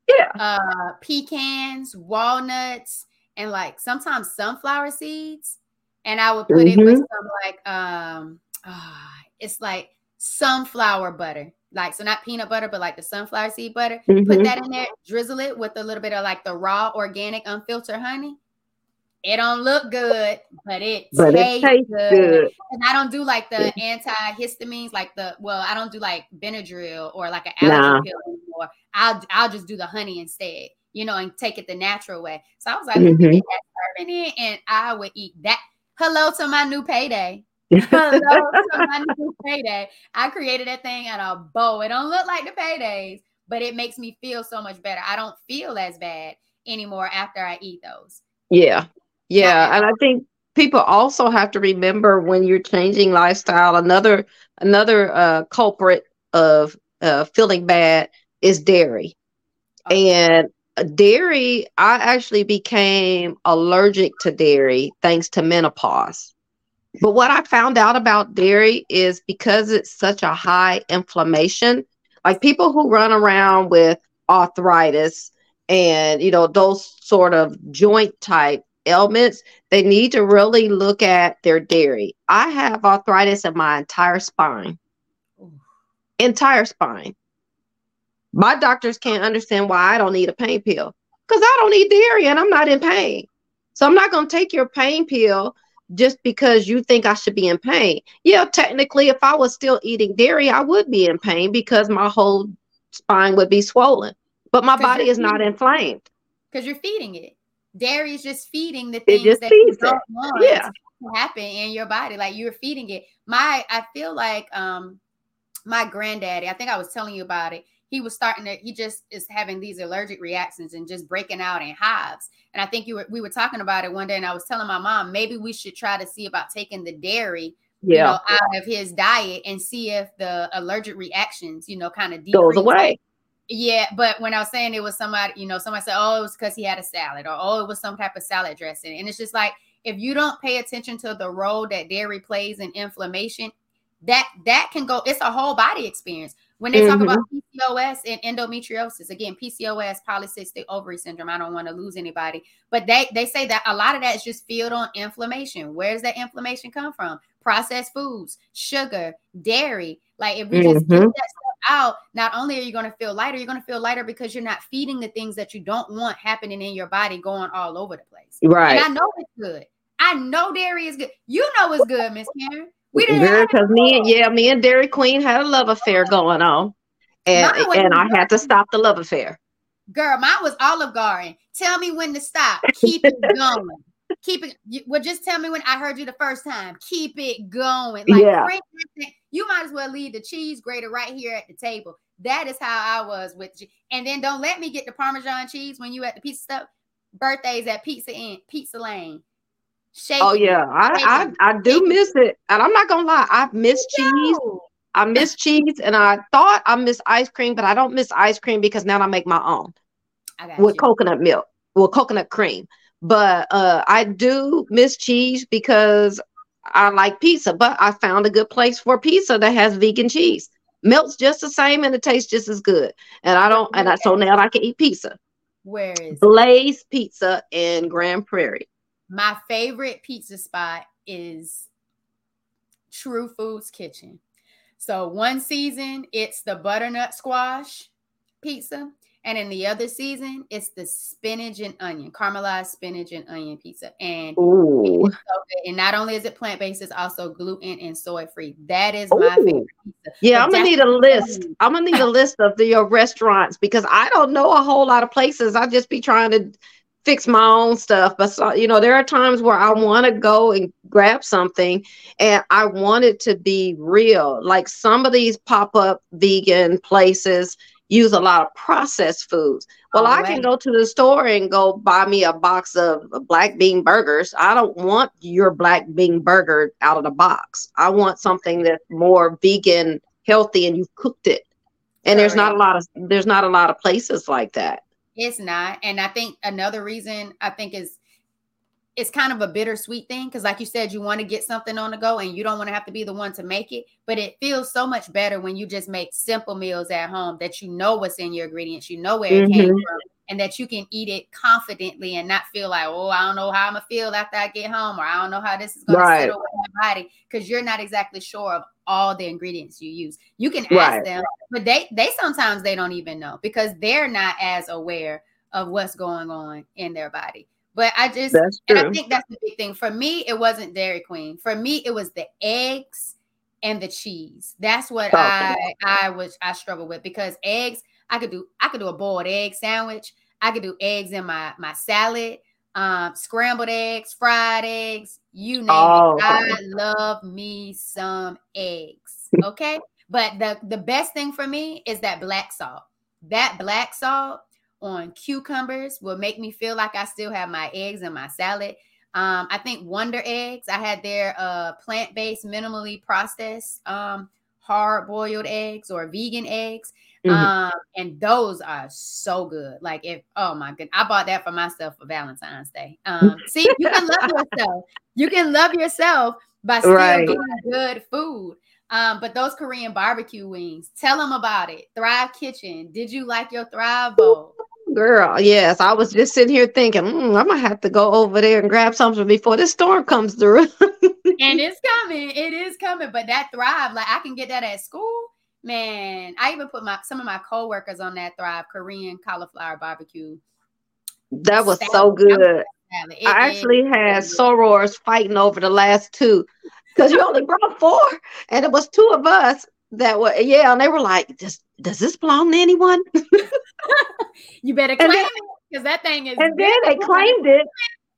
yeah, uh, pecans, walnuts, and like sometimes sunflower seeds, and I would put mm-hmm. it with mm-hmm. some like um uh, it's like sunflower butter. Like, so not peanut butter, but like the sunflower seed butter. Mm-hmm. Put that in there, drizzle it with a little bit of like the raw, organic, unfiltered honey. It don't look good, but it, but tastes, it tastes good. good. And I don't do like the antihistamines, like the well, I don't do like Benadryl or like an allergy nah. pill anymore. I'll I'll just do the honey instead, you know, and take it the natural way. So I was like, mm-hmm. that in it, and I would eat that. Hello to my new payday. Hello [LAUGHS] to my new payday. I created that thing at a bow. It don't look like the paydays, but it makes me feel so much better. I don't feel as bad anymore after I eat those. Yeah. Yeah. And I think people also have to remember when you're changing lifestyle, another another uh, culprit of uh, feeling bad is dairy. And dairy, I actually became allergic to dairy thanks to menopause. But what I found out about dairy is because it's such a high inflammation, like people who run around with arthritis and you know those sort of joint type ailments, they need to really look at their dairy. I have arthritis in my entire spine. Entire spine. My doctors can't understand why I don't need a pain pill because I don't eat dairy and I'm not in pain. So I'm not going to take your pain pill just because you think I should be in pain. Yeah, technically, if I was still eating dairy, I would be in pain because my whole spine would be swollen, but my body is not inflamed. Because you're feeding it. Dairy is just feeding the things that you don't it. want yeah. to happen in your body. Like you're feeding it. My, I feel like um my granddaddy, I think I was telling you about it he was starting to he just is having these allergic reactions and just breaking out in hives and i think you were we were talking about it one day and i was telling my mom maybe we should try to see about taking the dairy yeah. you know out of his diet and see if the allergic reactions you know kind of goes away yeah, but when I was saying it was somebody, you know, somebody said, "Oh, it was because he had a salad," or "Oh, it was some type of salad dressing," and it's just like if you don't pay attention to the role that dairy plays in inflammation, that that can go. It's a whole body experience. When they mm-hmm. talk about mm-hmm. PCOS and endometriosis, again, PCOS, polycystic ovary syndrome. I don't want to lose anybody, but they they say that a lot of that is just filled on inflammation. Where does that inflammation come from? Processed foods, sugar, dairy. Like if we mm-hmm. just get that stuff out, not only are you going to feel lighter, you're going to feel lighter because you're not feeding the things that you don't want happening in your body going all over the place. Right. And I know it's good. I know dairy is good. You know it's good, Miss Karen. We didn't because me and yeah, me and Dairy Queen had a love affair going on, and and I had to stop the love affair. Girl, mine was Olive Garden. Tell me when to stop. Keep it [LAUGHS] going. Keep it. Well, just tell me when I heard you the first time. Keep it going. Like yeah. you might as well leave the cheese grater right here at the table. That is how I was with you. And then don't let me get the Parmesan cheese when you at the pizza stuff. Birthdays at Pizza Inn, Pizza Lane. Shaking, oh yeah, I, I I do miss it, and I'm not gonna lie, I've missed cheese. I miss cheese, and I thought I miss ice cream, but I don't miss ice cream because now I make my own with you. coconut milk, with coconut cream. But uh, I do miss cheese because I like pizza. But I found a good place for pizza that has vegan cheese. Melts just the same, and it tastes just as good. And I don't, and I, so now I can eat pizza. Where is Blaze Pizza in Grand Prairie? My favorite pizza spot is True Foods Kitchen. So one season it's the butternut squash pizza, and in the other season it's the spinach and onion, caramelized spinach and onion pizza. And so and not only is it plant based, it's also gluten and soy free. That is Ooh. my favorite pizza. Yeah, but I'm gonna need a list. I'm gonna need a list of the, your restaurants because I don't know a whole lot of places. I just be trying to fix my own stuff. But so, you know, there are times where I want to go and grab something and I want it to be real. Like some of these pop-up vegan places use a lot of processed foods. Well, oh, I can go to the store and go buy me a box of black bean burgers. I don't want your black bean burger out of the box. I want something that's more vegan, healthy, and you've cooked it. And there's not a lot of there's not a lot of places like that. It's not. And I think another reason I think is it's kind of a bittersweet thing because, like you said, you want to get something on the go and you don't want to have to be the one to make it. But it feels so much better when you just make simple meals at home that you know what's in your ingredients, you know where it mm-hmm. came from, and that you can eat it confidently and not feel like, oh, I don't know how I'm gonna feel after I get home, or I don't know how this is gonna right. with my body, because you're not exactly sure of all the ingredients you use. You can ask right. them, but they they sometimes they don't even know because they're not as aware of what's going on in their body. But I just and I think that's the big thing. For me, it wasn't Dairy Queen. For me, it was the eggs and the cheese. That's what oh, I I was I struggle with because eggs, I could do I could do a boiled egg sandwich. I could do eggs in my my salad, um, scrambled eggs, fried eggs, you name oh. it. I love me some eggs. Okay. [LAUGHS] but the the best thing for me is that black salt. That black salt on cucumbers will make me feel like I still have my eggs in my salad. Um, I think WunderEggs, I had their uh, plant based, minimally processed um, hard boiled eggs or vegan eggs. Mm-hmm. Um, and those are so good. Like if oh my god, I bought that for myself for Valentine's Day. Um, [LAUGHS] see, you can love yourself. You can love yourself by still right. getting good food. Um, but those Korean barbecue wings, tell them about it. Thrive Kitchen. Did you like your Thrive bowl? Girl, yes. I was just sitting here thinking, mm, I might have to go over there and grab something before this storm comes through. and [LAUGHS] it's coming. It is coming. But that Thrive, like I can get that at school. Man, I even put my some of my coworkers on that Thrive Korean cauliflower barbecue. That was salad. so good. It, I actually it, had sorors fighting over the last two because you only brought four, and it was two of us that were yeah, and they were like, "Does does this belong to anyone?" [LAUGHS] you better claim then, it because that thing is. And then they claimed it,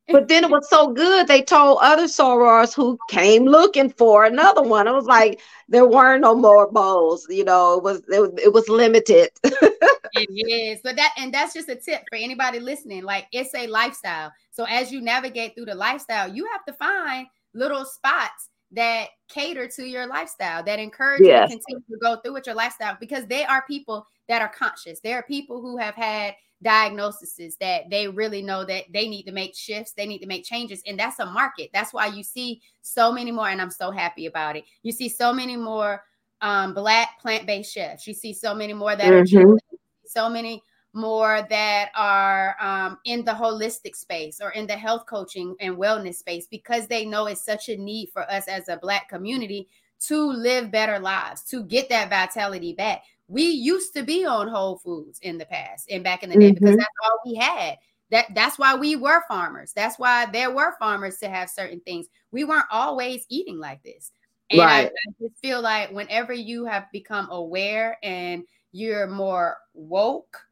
but then it was so good they told other sorors who came looking for another one. It was like there weren't no more bowls. You know, it was it was, it was limited. [LAUGHS] it is, but that and that's just a tip for anybody listening. Like it's a lifestyle. So as you navigate through the lifestyle, you have to find little spots that cater to your lifestyle, that encourage you to continue to go through with your lifestyle because they are people that are conscious. There are people who have had diagnoses that they really know that they need to make shifts, they need to make changes. And that's a market. That's why you see so many more, and I'm so happy about it. You see so many more um, black plant-based chefs. You see so many more that mm-hmm. are so many more that are um, in the holistic space or in the health coaching and wellness space because they know it's such a need for us as a Black community to live better lives, to get that vitality back. We used to be on Whole Foods in the past and back in the day mm-hmm. because that's all we had. That that's why we were farmers. That's why there were farmers to have certain things. We weren't always eating like this. And right. I, I just feel like whenever you have become aware and you're more woke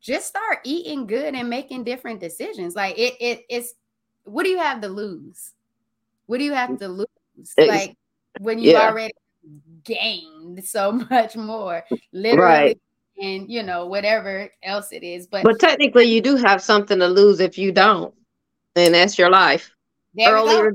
just start eating good and making different decisions. Like it, it it's what do you have to lose? What do you have to lose? Like when you yeah. already gained so [LAUGHS] much more, literally, right. and you know whatever else it is. But but technically, you do have something to lose if you don't, and that's your life earlier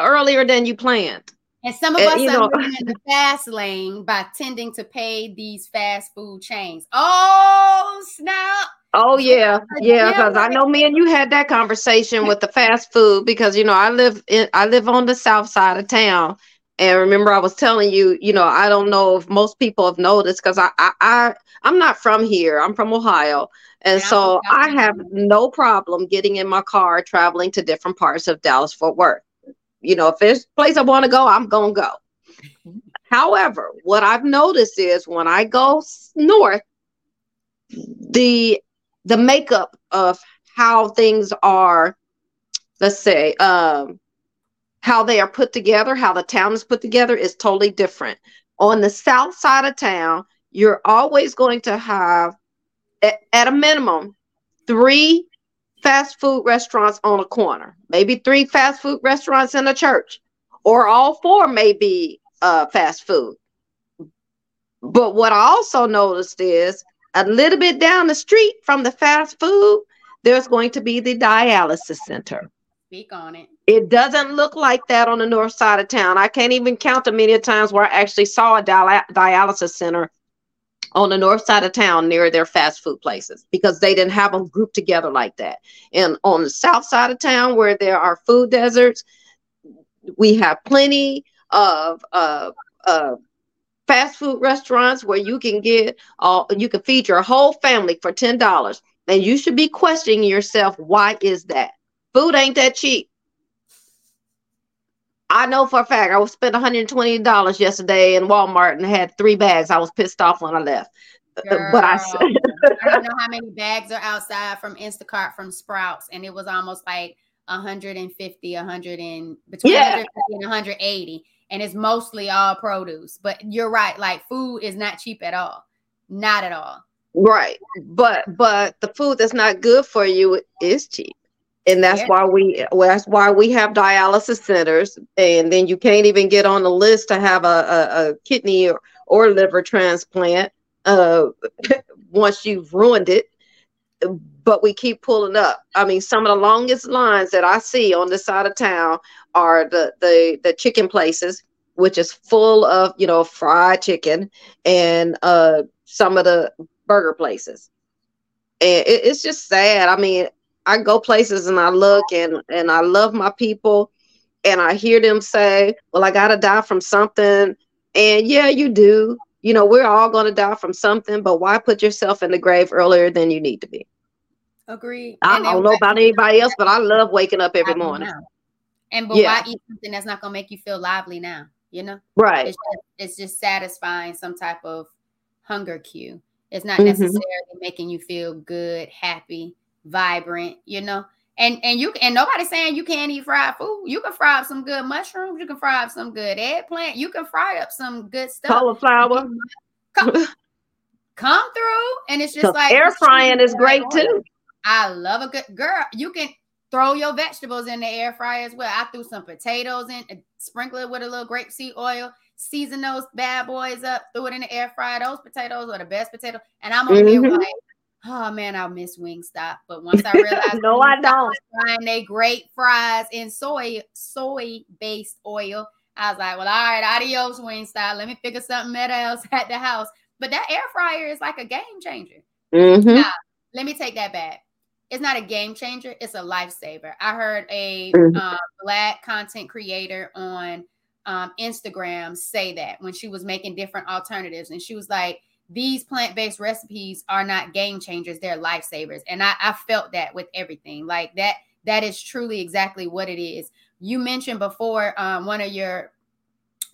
earlier than you planned. And some of us are know, in the [LAUGHS] fast lane by tending to pay these fast food chains. Oh snap! Oh yeah, yeah. Because I know me and you had that conversation with the fast food because you know I live in I live on the south side of town, and remember I was telling you, you know, I don't know if most people have noticed because I, I I I'm not from here. I'm from Ohio, and yeah, so I have no problem getting in my car traveling to different parts of Dallas Fort Worth. You know, if there's a place I want to go, I'm gonna go. However, what I've noticed is when I go north, the the makeup of how things are, let's say, um, how they are put together, how the town is put together is totally different. On the south side of town, you're always going to have, at, at a minimum, three fast food restaurants on a corner, maybe three fast food restaurants in a church, or all four may be uh, fast food. But what I also noticed is a little bit down the street from the fast food, there's going to be the dialysis center. Speak on it. It doesn't look like that on the north side of town. I can't even count the many times where I actually saw a dialysis center on the north side of town near their fast food places because they didn't have them grouped together like that. And on the south side of town where there are food deserts, we have plenty of uh, uh, fast food restaurants where you can get all you can feed your whole family for ten dollars. And you should be questioning yourself, why is that? Food ain't that cheap. I know for a fact I was spent $120 yesterday in Walmart and had three bags. I was pissed off when I left. Girl, but I said I don't know [LAUGHS] how many bags are outside from Instacart from Sprouts, and it was almost like 150, 100 and between yeah. 150 and 180 and it's mostly all produce. But you're right, like food is not cheap at all. Not at all. Right. But but the food that's not good for you is cheap. And that's yeah. why we well, that's why we have dialysis centers. And then you can't even get on the list to have a, a, a kidney or, or liver transplant uh [LAUGHS] once you've ruined it but we keep pulling up. I mean, some of the longest lines that I see on this side of town are the the the chicken places, which is full of you know fried chicken, and uh, some of the burger places. And it, it's just sad. I mean, I go places and I look and and I love my people, and I hear them say, "Well, I gotta die from something," and yeah, you do you know, we're all going to die from something, but why put yourself in the grave earlier than you need to be? Agree. I don't know about anybody else, but I love waking up every morning. And but yeah. why eat something that's not going to make you feel lively now? You know, right? It's just, it's just satisfying some type of hunger cue. It's not mm-hmm. necessarily making you feel good, happy, vibrant. You know, and and you and nobody's saying you can't eat fried food. You can fry up some good mushrooms. You can fry up some good eggplant. You can fry up some good stuff. Cauliflower. Come, come through, and it's just like air frying is great too. I love a good girl. You can throw your vegetables in the air fryer as well. I threw some potatoes in, sprinkle it with a little grapeseed oil, season those bad boys up, threw it in the air fryer. Those potatoes are the best potato. And I'm over mm-hmm. here like oh man, I miss Wingstop. But once I realized, [LAUGHS] no, I don't. Frying they great fries in soy soy based oil. I was like, well, all right, adios, Wingstop. Let me figure something else [LAUGHS] at the house. But that air fryer is like a game changer. Mm-hmm. Now, let me take that back. It's not a game changer. It's a lifesaver. I heard a mm-hmm. um, black content creator on um, Instagram say that when she was making different alternatives, and she was like, these plant-based recipes are not game changers they're lifesavers. And I, I felt that with everything like that that is truly exactly what it is. You mentioned before um, one of your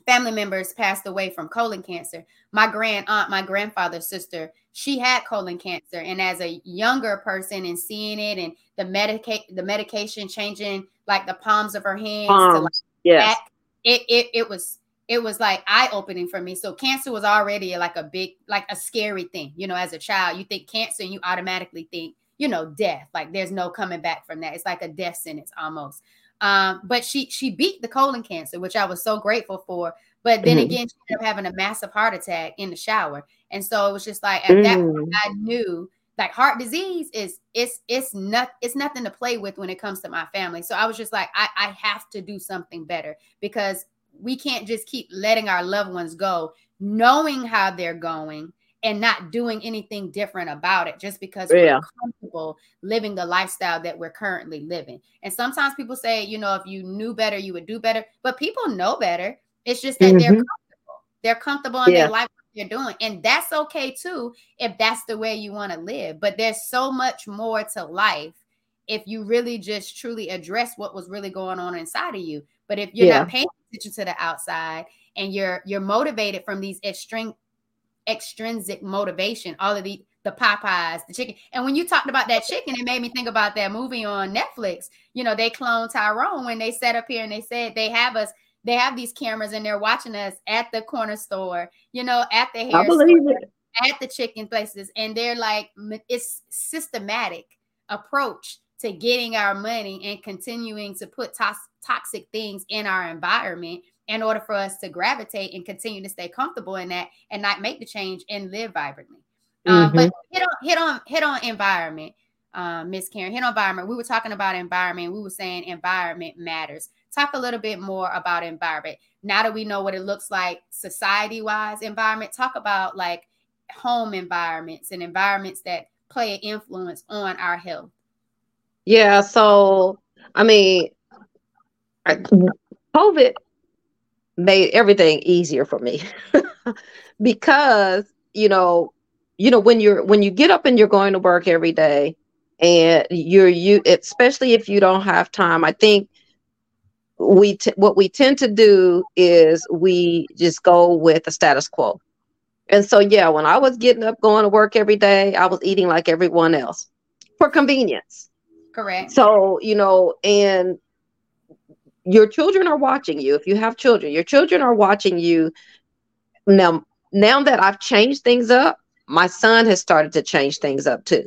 family members passed away from colon cancer. My grand aunt my grandfather's sister she had colon cancer. And as a younger person and seeing it and the medicate the medication changing like the palms of her hands um, to like yes. it, it it was it was like eye opening for me. So cancer was already like a big, like a scary thing. You know, as a child, you think cancer and you automatically think, you know, death. Like there's no coming back from that. It's like a death sentence almost. Um, but she she beat the colon cancer, which I was so grateful for. But then mm-hmm. again, she ended up having a massive heart attack in the shower. And so it was just like at mm. that point, mm. I knew like heart disease is it's it's not it's nothing to play with when it comes to my family. So I was just like, I, I have to do something better because we can't just keep letting our loved ones go, knowing how they're going and not doing anything different about it just because yeah. we're comfortable living the lifestyle that we're currently living. And sometimes people say, you know, if you knew better, you would do better. But people know better. It's just that mm-hmm. they're comfortable. They're comfortable in yeah. their life they're doing. And that's okay too, if that's the way you want to live. But there's so much more to life if you really just truly address what was really going on inside of you. But if you're yeah. not paying attention to the outside and you're you're motivated from these extreme extrinsic motivation, all of the the Popeyes, the chicken. And when you talked about that chicken, it made me think about that movie on Netflix. You know, they cloned Tyrone when they set up here and they said they have us, they have these cameras and they're watching us at the corner store, you know, at the hair store, at the chicken places. And they're like, it's systematic approach to getting our money and continuing to put to- toxic things in our environment in order for us to gravitate and continue to stay comfortable in that and not make the change and live vibrantly. Um, mm-hmm. But hit on hit on hit on environment, um, Miss Karen. Hit on environment. We were talking about environment. We were saying environment matters. Talk a little bit more about environment. Now that we know what it looks like society wise, environment. Talk about like home environments and environments that play an influence on our health. Yeah. So I mean, COVID made everything easier for me [LAUGHS] because you know you know when you're when you get up and you're going to work every day and you're you especially if you don't have time i think we t- what we tend to do is we just go with the status quo and so yeah when i was getting up going to work every day i was eating like everyone else for convenience correct. So you know and your children are watching you. If you have children your children are watching you. Now now that i've changed things up my son has started to change things up too.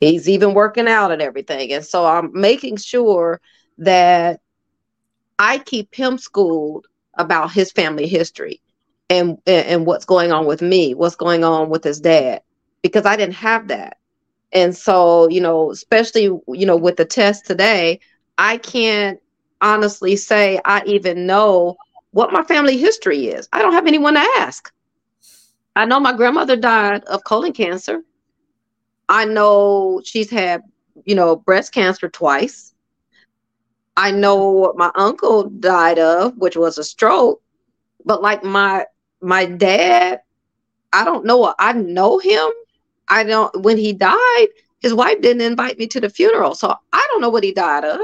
He's even working out and everything. And so i'm making sure that i keep him schooled about his family history and and what's going on with me what's going on with his dad because i didn't have that and so you know especially you know with the test today i can't honestly say I even know what my family history is. I don't have anyone to ask. I know my grandmother died of colon cancer. I know she's had, you know, breast cancer twice. I know what my uncle died of, which was a stroke. But like my my dad, I don't know. I know him. I don't. When he died, his wife didn't invite me to the funeral, so I don't know what he died of.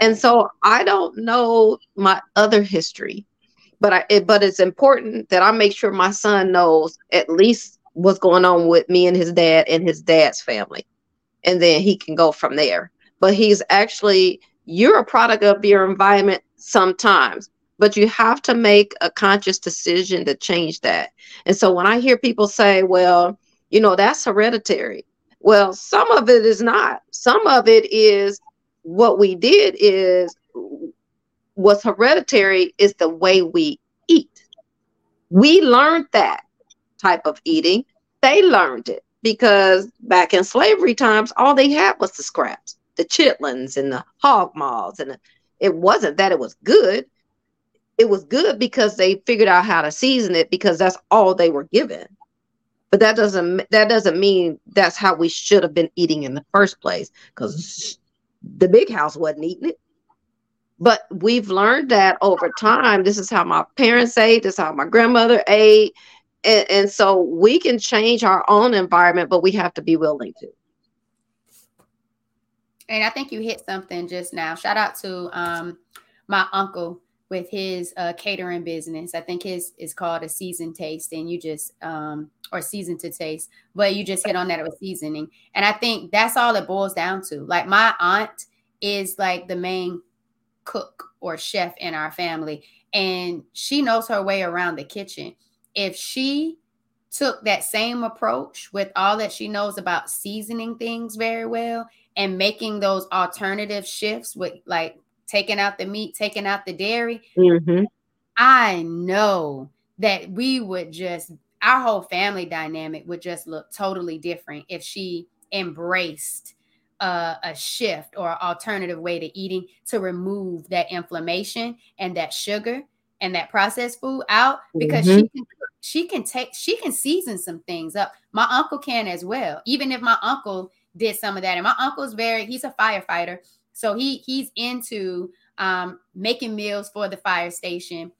And so I don't know my other history, but I it, but it's important that I make sure my son knows at least what's going on with me and his dad and his dad's family. And then he can go from there. But he's actually you're a product of your environment sometimes, but you have to make a conscious decision to change that. And so when I hear people say, well, you know, that's hereditary. Well, some of it is not. Some of it is what we did is what's hereditary is the way we eat. We learned that type of eating. They learned it because back in slavery times, all they had was the scraps, the chitlins and the hog maws. And it wasn't that it was good. It was good because they figured out how to season it because that's all they were given. But that doesn't that doesn't mean that's how we should have been eating in the first place. Because the big house wasn't eating it. But we've learned that over time. This is how my parents ate, this is how my grandmother ate. And, and so we can change our own environment, but we have to be willing to. And I think you hit something just now. Shout out to um, my uncle with his uh, catering business. I think his is called a season taste, and you just um, or season to taste, but you just hit on that with seasoning. And I think that's all it boils down to. Like my aunt is like the main cook or chef in our family, and she knows her way around the kitchen. If she took that same approach with all that she knows about seasoning things very well and making those alternative shifts with like taking out the meat, taking out the dairy, mm-hmm. I know that we would just our whole family dynamic would just look totally different if she embraced a, a, shift or alternative way to eating to remove that inflammation and that sugar and that processed food out because mm-hmm. she can she can take she can season some things up. My uncle can as well. Even if my uncle did some of that, and my uncle's very he's a firefighter, so he he's into um, making meals for the fire station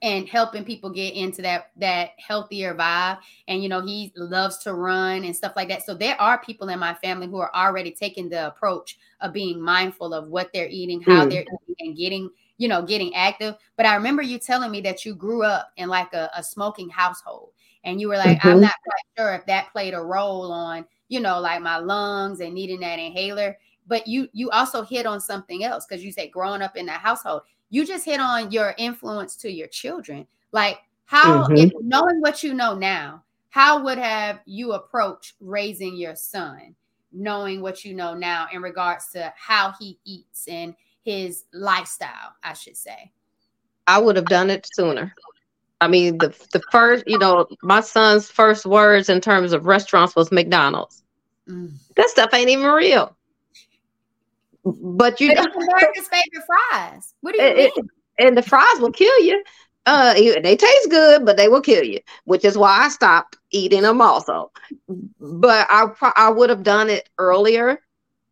and helping people get into that that healthier vibe. And you know he loves to run and stuff like that. So there are people in my family who are already taking the approach of being mindful of what they're eating how mm. they're eating and getting you know getting active. But i remember you telling me that you grew up in like a, a smoking household. And you were like mm-hmm. i'm not quite sure if that played a role on you know like my lungs and needing that inhaler but you you also hit on something else because you said growing up in that household you just hit on your influence to your children. Like how mm-hmm. if knowing what you know now, how would have you approach raising your son, knowing what you know now in regards to how he eats and his lifestyle, I should say? I would have done it sooner. I mean, the the first, you know, my son's first words in terms of restaurants was McDonald's. Mm. That stuff ain't even real. But you but America's favorite fries. What do you it, mean? and the fries will kill you. Uh, they taste good, but they will kill you, which is why I stopped eating them also. But I I would have done it earlier,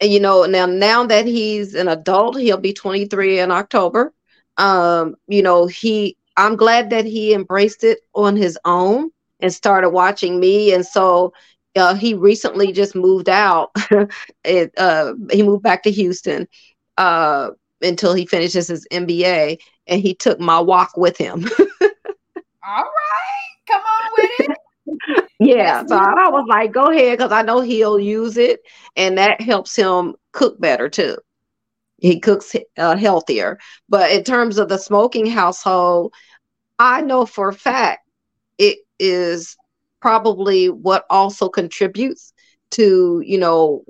and you know now now that he's an adult, he'll be 23 in October. Um, you know he I'm glad that he embraced it on his own and started watching me, and so uh, he recently just moved out. [LAUGHS] it, uh, he moved back to Houston uh, until he finishes his MBA, and he took my wok with him. [LAUGHS] All right, come on with it. [LAUGHS] yeah, so I was like, go ahead, because I know he'll use it, and that helps him cook better too. He cooks uh, healthier. But in terms of the smoking household, I know for a fact it is probably what also contributes to you know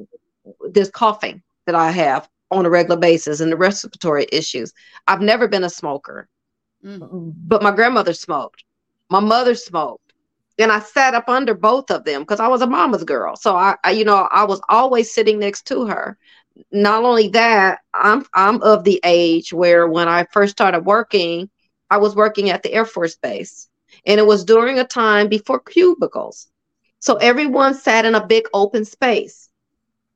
this coughing that I have on a regular basis and the respiratory issues. I've never been a smoker, mm. but my grandmother smoked, my mother smoked, and I sat up under both of them because I was a mama's girl. So I, I, you know, I was always sitting next to her. Not only that, I'm I'm of the age where when I first started working, I was working at the Air Force Base. And it was during a time before cubicles. So everyone sat in a big open space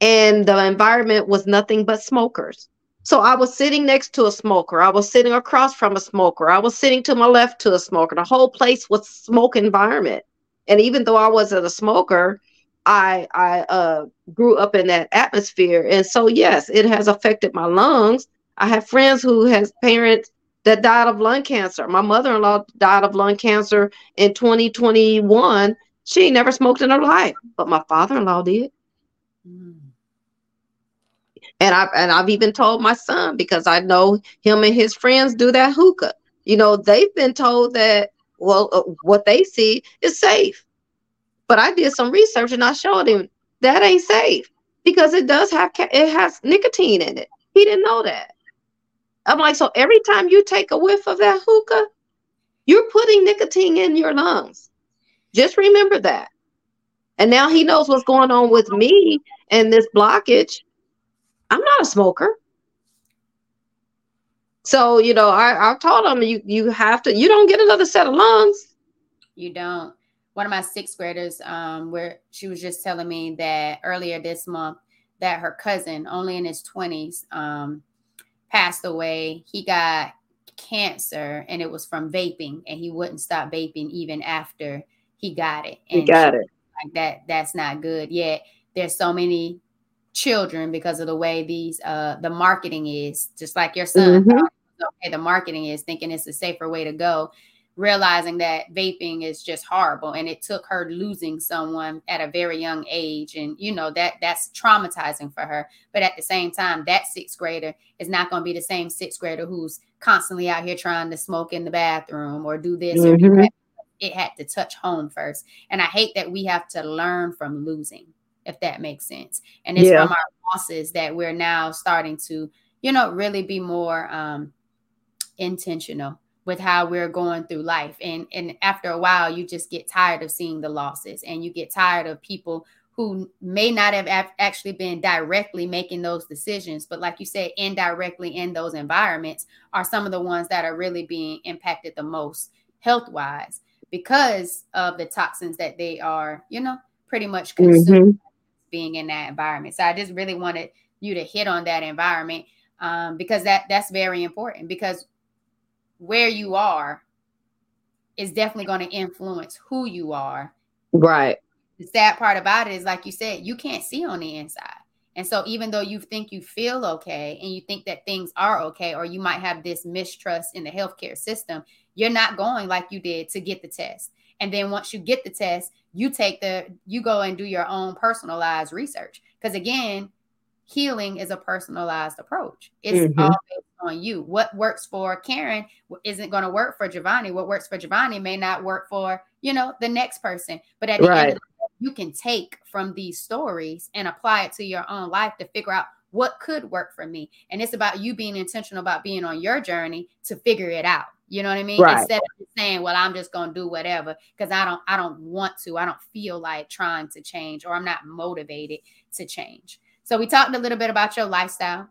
and the environment was nothing but smokers. So I was sitting next to a smoker. I was sitting across from a smoker. I was sitting to my left to a smoker. The whole place was smoke environment. And even though I wasn't a smoker, I I uh, grew up in that atmosphere. And so yes, it has affected my lungs. I have friends who has parents that died of lung cancer. My mother in law died of lung cancer in 2021. She never smoked in her life, but my father in law did. Mm. And I and I've even told my son because I know him and his friends do that hookah. You know, they've been told that well, uh, what they see is safe. But I did some research and I showed him that ain't safe because it does have it has nicotine in it. He didn't know that. I'm like, so every time you take a whiff of that hookah, you're putting nicotine in your lungs. Just remember that. And now he knows what's going on with me and this blockage. I'm not a smoker. So, you know, I, I told him you you have to, you don't get another set of lungs. You don't. One of my sixth graders, um, where she was just telling me that earlier this month that her cousin, only in his 20s, um, passed away. He got cancer and it was from vaping and he wouldn't stop vaping even after he got it. And he got it. Like that that's not good. Yet there's so many children because of the way these uh the marketing is just like your son mm-hmm. okay the marketing is thinking it's a safer way to go realizing that vaping is just horrible and it took her losing someone at a very young age and you know that that's traumatizing for her but at the same time that sixth grader is not going to be the same sixth grader who's constantly out here trying to smoke in the bathroom or do this mm-hmm. or do it had to touch home first and i hate that we have to learn from losing if that makes sense and it's yeah. from our losses that we're now starting to you know really be more um intentional with how we're going through life and and after a while you just get tired of seeing the losses and you get tired of people who may not have actually been directly making those decisions, but like you said, indirectly in those environments are some of the ones that are really being impacted the most health wise because of the toxins that they are, you know, pretty much consuming mm-hmm. being in that environment. So I just really wanted you to hit on that environment um, because that that's very important because where you are is definitely going to influence who you are. Right. The sad part about it is like you said you can't see on the inside. And so even though you think you feel okay and you think that things are okay or you might have this mistrust in the healthcare system you're not going like you did to get the test. And then once you get the test you take the you go and do your own personalized research. Because again healing is a personalized approach. It's mm-hmm. based on you what works for karen isn't going to work for giovanni what works for giovanni may not work for you know the next person but at the right. end of the day, you can take from these stories and apply it to your own life to figure out what could work for me. And it's about you being intentional about being on your journey to figure it out. You know what I mean? Right. Instead of saying, "Well, I'm just going to do whatever," because I don't, I don't want to. I don't feel like trying to change, or I'm not motivated to change. So we talked a little bit about your lifestyle,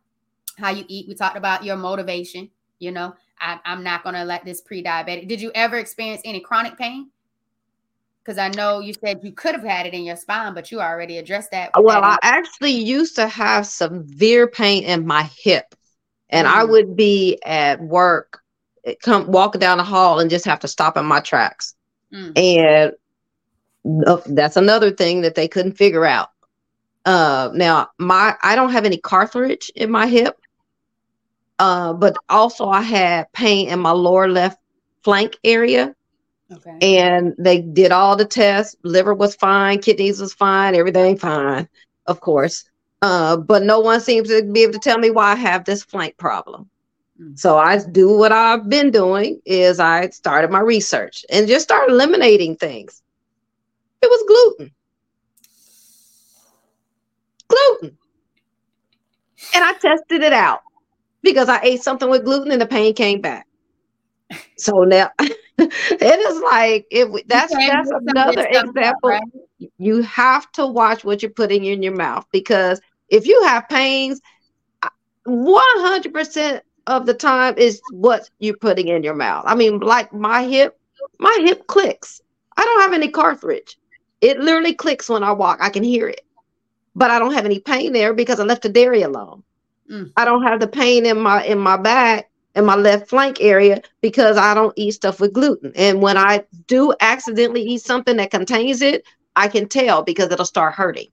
how you eat. We talked about your motivation. You know, I, I'm not going to let this pre-diabetic. Did you ever experience any chronic pain? Because I know you said you could have had it in your spine, but you already addressed that. Well, that I actually used to have severe pain in my hip, and mm I would be at work, eh, come walking down the hall, and just have to stop in my tracks. Mm. And that's another thing that they couldn't figure out. Uh, now, my I don't have any cartilage in my hip, uh, but also I had pain in my lower left flank area Okay. And they did all the tests. Liver was fine, kidneys was fine, everything fine, of course. Uh, but no one seems to be able to tell me why I have this flank problem. Mm. So I do what I've been doing is I started my research and just started eliminating things. It was gluten. Gluten. And I tested it out because I ate something with gluten and the pain came back. So now [LAUGHS] it is like it that's that's another example. Right? You have to watch what you're putting in your mouth because if you have pains, 100% of the time is what you're putting in your mouth. I mean, like my hip, my hip clicks. I don't have any cartilage. It literally clicks when I walk. I can hear it. But I don't have any pain there because I left the dairy alone. Mm. I don't have the pain in my in my back in my left flank area because I don't eat stuff with gluten. And when I do accidentally eat something that contains it, I can tell because it'll start hurting.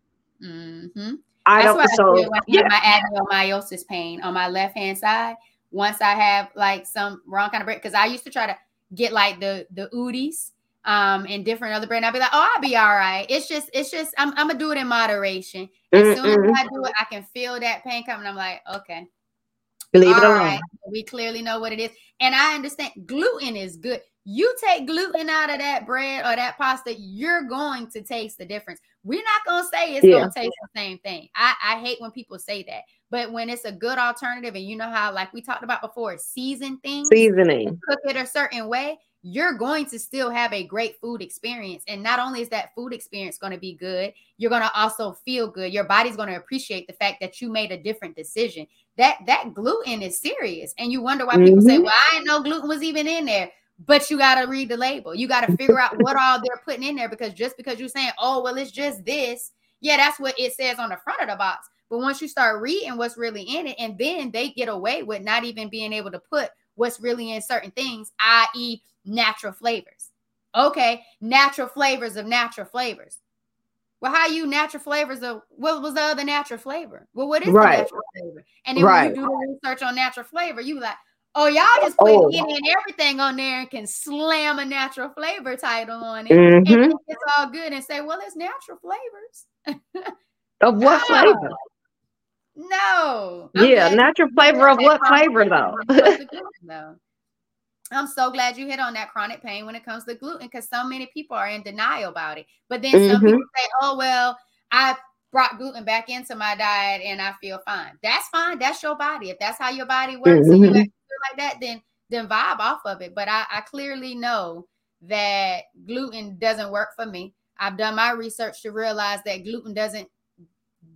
Mm-hmm. I That's don't. so I yeah. my adenomyosis pain on my left hand side. Once I have like some wrong kind of bread, because I used to try to get like the the Udi's um and different other brand. I'd be like, oh, I'll be all right. It's just, it's just, I'm, I'm gonna do it in moderation. As mm-hmm. soon as I do it, I can feel that pain coming. I'm like, okay, Leave it or Right. We clearly know what it is. And I understand gluten is good. You take gluten out of that bread or that pasta, you're going to taste the difference. We're not going to say it's yeah. going to taste the same thing. I, I hate when people say that. But when it's a good alternative, and you know how, like we talked about before, season things, seasoning, cook it a certain way, you're going to still have a great food experience. And not only is that food experience going to be good, you're going to also feel good. Your body's going to appreciate the fact that you made a different decision. That that gluten is serious. And you wonder why mm-hmm. people say, mm-hmm. Well, I didn't know gluten was even in there. But you got to read the label. You got to figure out what all they're putting in there because just because you're saying, oh, well, it's just this. Yeah, that's what it says on the front of the box. But once you start reading what's really in it, and then they get away with not even being able to put what's really in certain things, i.e., natural flavors. Okay, natural flavors of natural flavors. Well, how you natural flavors of what was the other natural flavor? Well, what is right. the natural flavor? And then right. when you do the research on natural flavor, you like, oh, y'all just put oh. any and everything on there and can slam a natural flavor title on it. Mm-hmm. And it's all good and say, well, it's natural flavors. [LAUGHS] of what flavor? No. Yeah, natural flavor of what flavor though? [LAUGHS] I'm so glad you hit on that chronic pain when it comes to gluten because so many people are in denial about it. But then mm-hmm. some people say, oh, well, I brought gluten back into my diet and I feel fine. That's fine. That's your body. If that's how your body works mm-hmm. and you mm-hmm. feel like that, then then vibe off of it. But I, I clearly know that gluten doesn't work for me. I've done my research to realize that gluten doesn't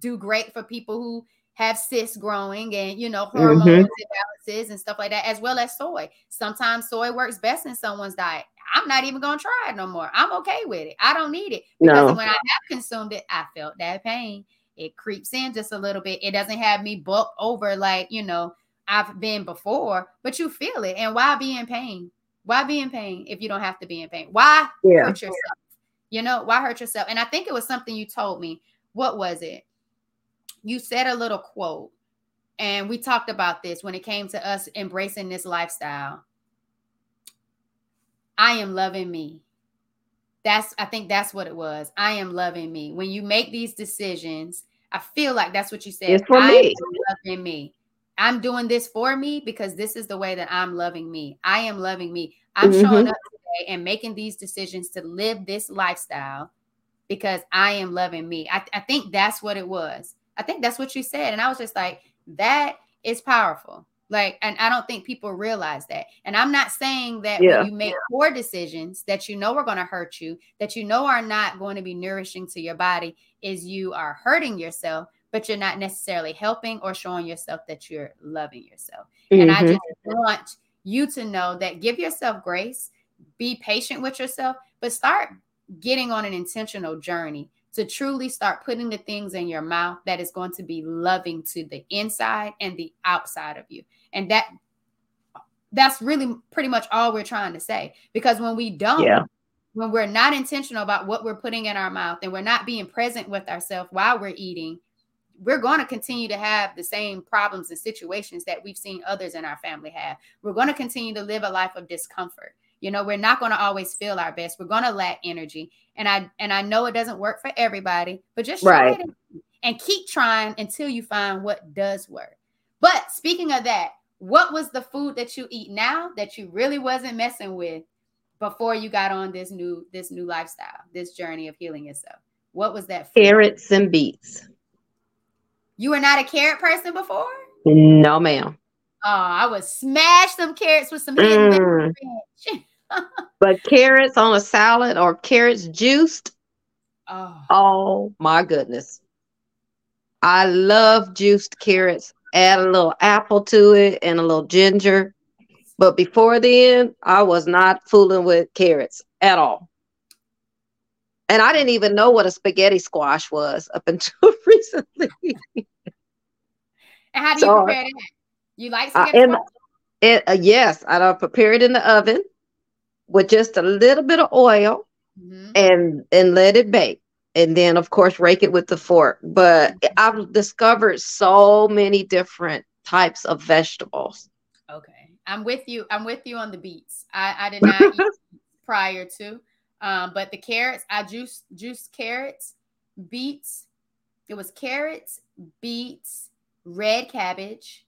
do great for people who have cysts growing and you know hormones mm-hmm. imbalances and stuff like that, as well as soy. Sometimes soy works best in someone's diet. I'm not even gonna try it no more. I'm okay with it. I don't need it because no. when I have consumed it, I felt that pain. It creeps in just a little bit. It doesn't have me bulk over like you know I've been before, but you feel it. And why be in pain? Why be in pain if you don't have to be in pain? Why yeah. hurt yourself? You know, why hurt yourself? And I think it was something you told me. What was it? You said a little quote, and we talked about this when it came to us embracing this lifestyle. I am loving me. That's I think that's what it was. I am loving me. When you make these decisions, I feel like that's what you said. It's for I me. loving me. I'm doing this for me because this is the way that I'm loving me. I am loving me. I'm mm-hmm. showing up today and making these decisions to live this lifestyle because I am loving me. I, I think that's what it was. I think that's what you said. And I was just like, that is powerful. Like, and I don't think people realize that. And I'm not saying that yeah. when you make poor decisions that you know are going to hurt you, that you know are not going to be nourishing to your body, is you are hurting yourself, but you're not necessarily helping or showing yourself that you're loving yourself. Mm-hmm. And I mm-hmm. just want you to know that give yourself grace, be patient with yourself, but start getting on an intentional journey to truly start putting the things in your mouth that is going to be loving to the inside and the outside of you. And that that's really pretty much all we're trying to say because when we don't yeah. when we're not intentional about what we're putting in our mouth and we're not being present with ourselves while we're eating we're going to continue to have the same problems and situations that we've seen others in our family have. We're going to continue to live a life of discomfort. You know, we're not going to always feel our best. We're going to lack energy. And I and I know it doesn't work for everybody, but just try right. it and keep trying until you find what does work. But speaking of that, what was the food that you eat now that you really wasn't messing with before you got on this new this new lifestyle, this journey of healing yourself? What was that? Food? Carrots and beets. You were not a carrot person before? No, ma'am. Oh, I would smash some carrots with some mm. [LAUGHS] but carrots on a salad or carrots juiced. Oh. oh my goodness. I love juiced carrots. Add a little apple to it and a little ginger. But before then, I was not fooling with carrots at all. And I didn't even know what a spaghetti squash was up [LAUGHS] until recently. and how do you so, prepare that? You like spaghetti uh, it, uh, yes, I don't prepare it in the oven with just a little bit of oil mm-hmm. and and let it bake. And then of course rake it with the fork. But I've discovered so many different types of vegetables. Okay. I'm with you. I'm with you on the beets. I, I did not eat [LAUGHS] prior to. Um, but the carrots, I juice juice carrots, beets. It was carrots, beets, red cabbage,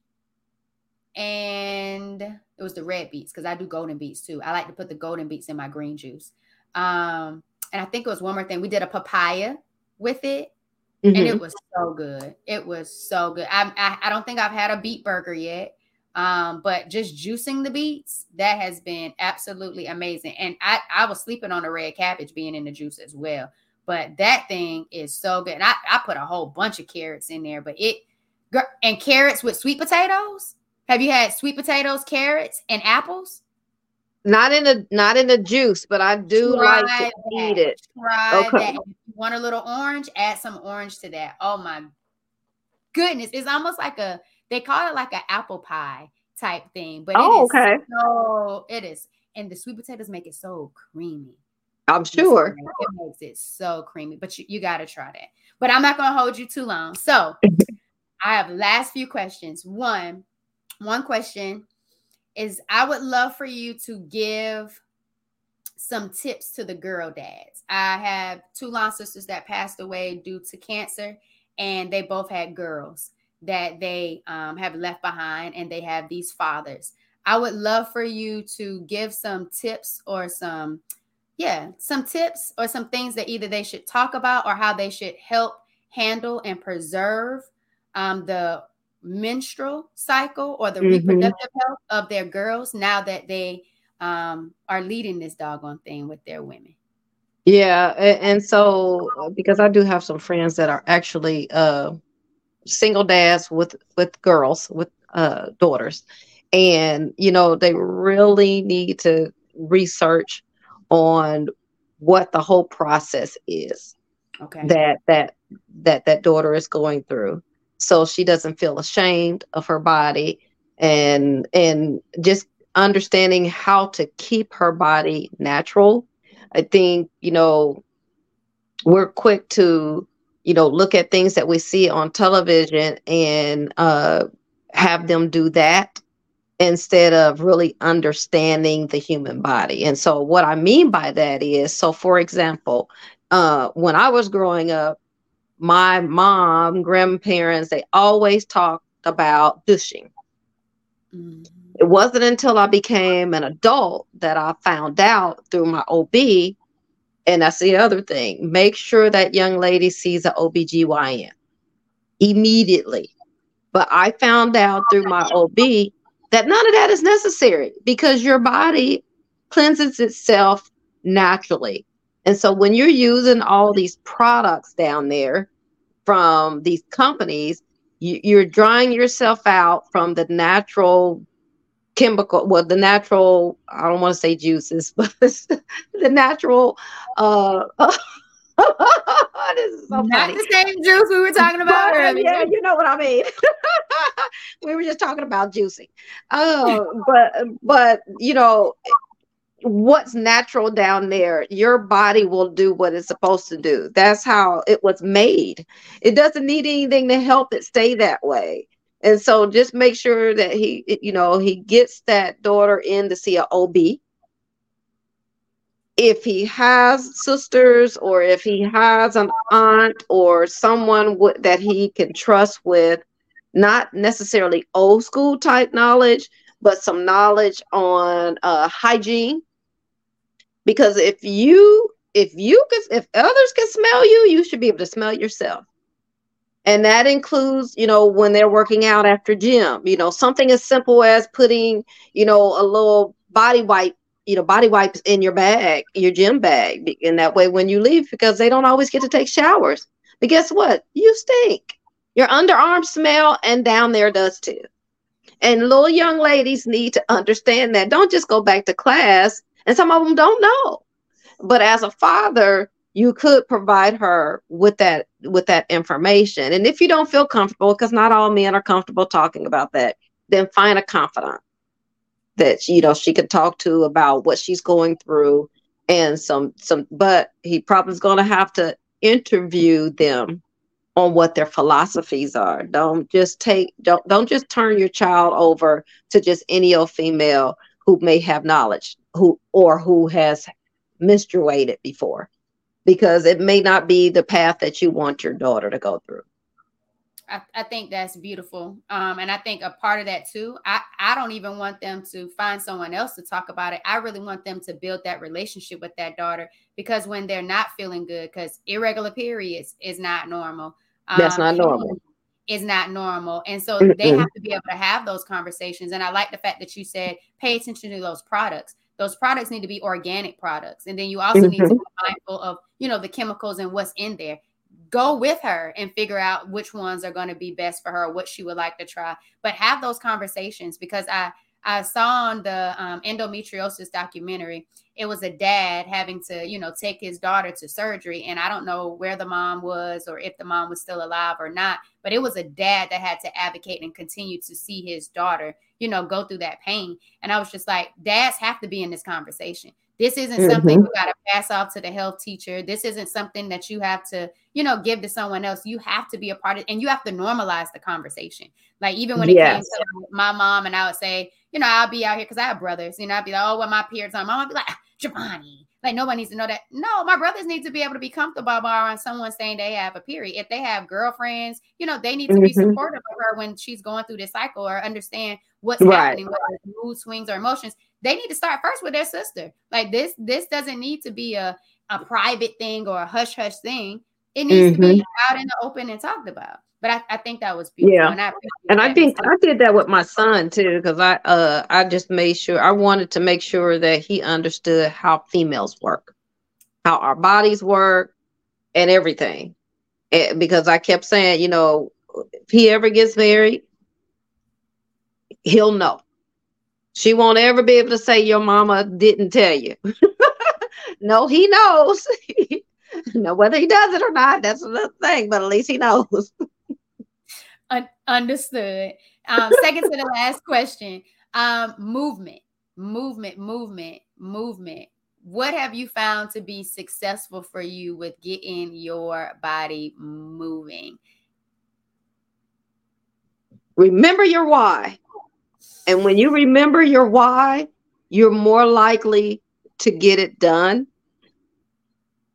and it was the red beets because I do golden beets too. I like to put the golden beets in my green juice. Um, and I think it was one more thing. We did a papaya with it, mm-hmm. and it mm-hmm. was so good. It was so good. I, I I don't think I've had a beet burger yet. Um, but just juicing the beets, that has been absolutely amazing. And I, I was sleeping on a red cabbage being in the juice as well. But that thing is so good. And I, I put a whole bunch of carrots in there, but it and carrots with sweet potatoes. Have you had sweet potatoes, carrots, and apples? Not in the not in the juice, but I do Try like to that. eat it. Try okay. that. If you want a little orange, add some orange to that. Oh my goodness. It's almost like a they call it like an apple pie type thing, but oh, okay. So it is, and the sweet potatoes make it so creamy. I'm sure it makes it so creamy, but you, you got to try that. But I'm not going to hold you too long. So [LAUGHS] I have last few questions. One, one question is I would love for you to give some tips to the girl dads. I have two long sisters that passed away due to cancer, and they both had girls that they um, have left behind and they have these fathers. I would love for you to give some tips or some, yeah, some tips or some things that either they should talk about or how they should help handle and preserve um, the menstrual cycle or the mm-hmm. reproductive health of their girls now that they um, are leading this doggone thing with their women. Yeah, and, so because I do have some friends that are actually uh, single dads with with girls with uh, daughters, and you know they really need to research on what the whole process is okay that that that that daughter is going through so she doesn't feel ashamed of her body and and just understanding how to keep her body natural i think you know we're quick to you know look at things that we see on television and uh have them do that instead of really understanding the human body. And so, what I mean by that is so, for example, uh, when I was growing up, my mom, grandparents, they always talked about douching. Mm-hmm. It wasn't until I became an adult that I found out through my OB. And that's the other thing. Make sure that young lady sees an OBGYN immediately. But I found out through my OB that none of that is necessary because your body cleanses itself naturally. And so when you're using all these products down there from these companies, you, are drying yourself out from the natural chemical, well, the natural, I don't want to say juices, [LAUGHS] but the natural uh [LAUGHS] this is so Not funny. the same juice we were talking about earlier. Yeah, you know what I mean. [LAUGHS] we were just talking about juicing. Oh, but but you know what's natural down there, your body will do what it's supposed to do. That's how it was made. It doesn't need anything to help it stay that way. And so just make sure that he, you know, he gets that daughter in to see a OB if he has sisters or if he has an aunt or someone w- that he can trust with not necessarily old school type knowledge but some knowledge on uh, hygiene because if you if you can if others can smell you you should be able to smell yourself and that includes you know when they're working out after gym you know something as simple as putting you know a little body wipe you know, body wipes in your bag, your gym bag. And that way, when you leave, because they don't always get to take showers. But guess what? You stink. Your underarms smell, and down there does too. And little young ladies need to understand that. Don't just go back to class. And some of them don't know. But as a father, you could provide her with that with that information. And if you don't feel comfortable, because not all men are comfortable talking about that, then find a confidant that you know she could talk to about what she's going through and some some but he probably is going to have to interview them on what their philosophies are don't just take don't don't just turn your child over to just any old female who may have knowledge who or who has menstruated before because it may not be the path that you want your daughter to go through I, I, think that's beautiful. Um, and I think a part of that too, I, I don't even want them to find someone else to talk about it. I really want them to build that relationship with that daughter because when they're not feeling good, because irregular periods is not normal. Um, that's not normal. Is not normal. And so they have to be able to have those conversations. And I like the fact that you said pay attention to those products. Those products need to be organic products. And then you also mm-hmm. need to mm-hmm. be mindful of, you know, the chemicals and what's in there go with her and figure out which ones are going to be best for her, what she would like to try. But have those conversations because I I saw on the um, endometriosis documentary, it was a dad having to, you know, take his daughter to surgery. And I don't know where the mom was or if the mom was still alive or not, but it was a dad that had to advocate and continue to see his daughter, you know, go through that pain. And I was just like, dads have to be in this conversation. This isn't mm-hmm. something you got to pass off to the health teacher. This isn't something that you have to, you know, give to someone else. You have to be a part of and you have to normalize the conversation. Like even when it yes. came to my mom and I would say, you know, I'll be out here because I have brothers, you know, I'd be like, oh, when my periods on, mom would be like, Giovanni, like nobody needs to know that. No, my brothers need to be able to be comfortable around someone saying they have a period. If they have girlfriends, you know, they need to mm-hmm. be supportive of her when she's going through this cycle or understand what's right. happening, whether mood swings or emotions. They need to start first with their sister. Like this, this doesn't need to be a, a private thing or a hush hush thing. It needs mm-hmm. to be mm-hmm. out in the open and talked about. But I, I think that was beautiful. Yeah. And I, and I think I did that with my son too, because I uh I just made sure I wanted to make sure that he understood how females work. how our bodies work, and everything. And because I kept saying, you know, if he ever gets married, he'll know. She won't ever be able to say your mama didn't tell you. [LAUGHS] no, he knows. [LAUGHS] no, whether he does it or not, that's another thing, but at least he knows. [LAUGHS] Un- understood. Um, second to the [LAUGHS] last question um, movement, movement, movement, movement. What have you found to be successful for you with getting your body moving? Remember your why. And when you remember your why, you're more likely to get it done.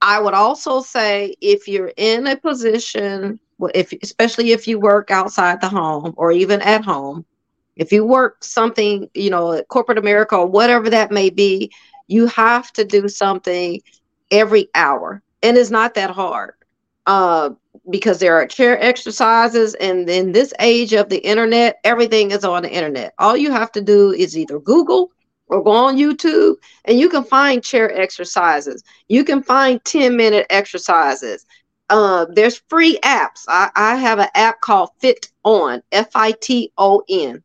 I would also say if you're in a position, if especially if you work outside the home or even at home, if you work something, you know, corporate America or whatever that may be, you have to do something every hour. And it's not that hard. Uh, because there are chair exercises and in this age of the internet everything is on the internet all you have to do is either google or go on youtube and you can find chair exercises you can find 10 minute exercises uh, there's free apps I, I have an app called fit on f-i-t-o-n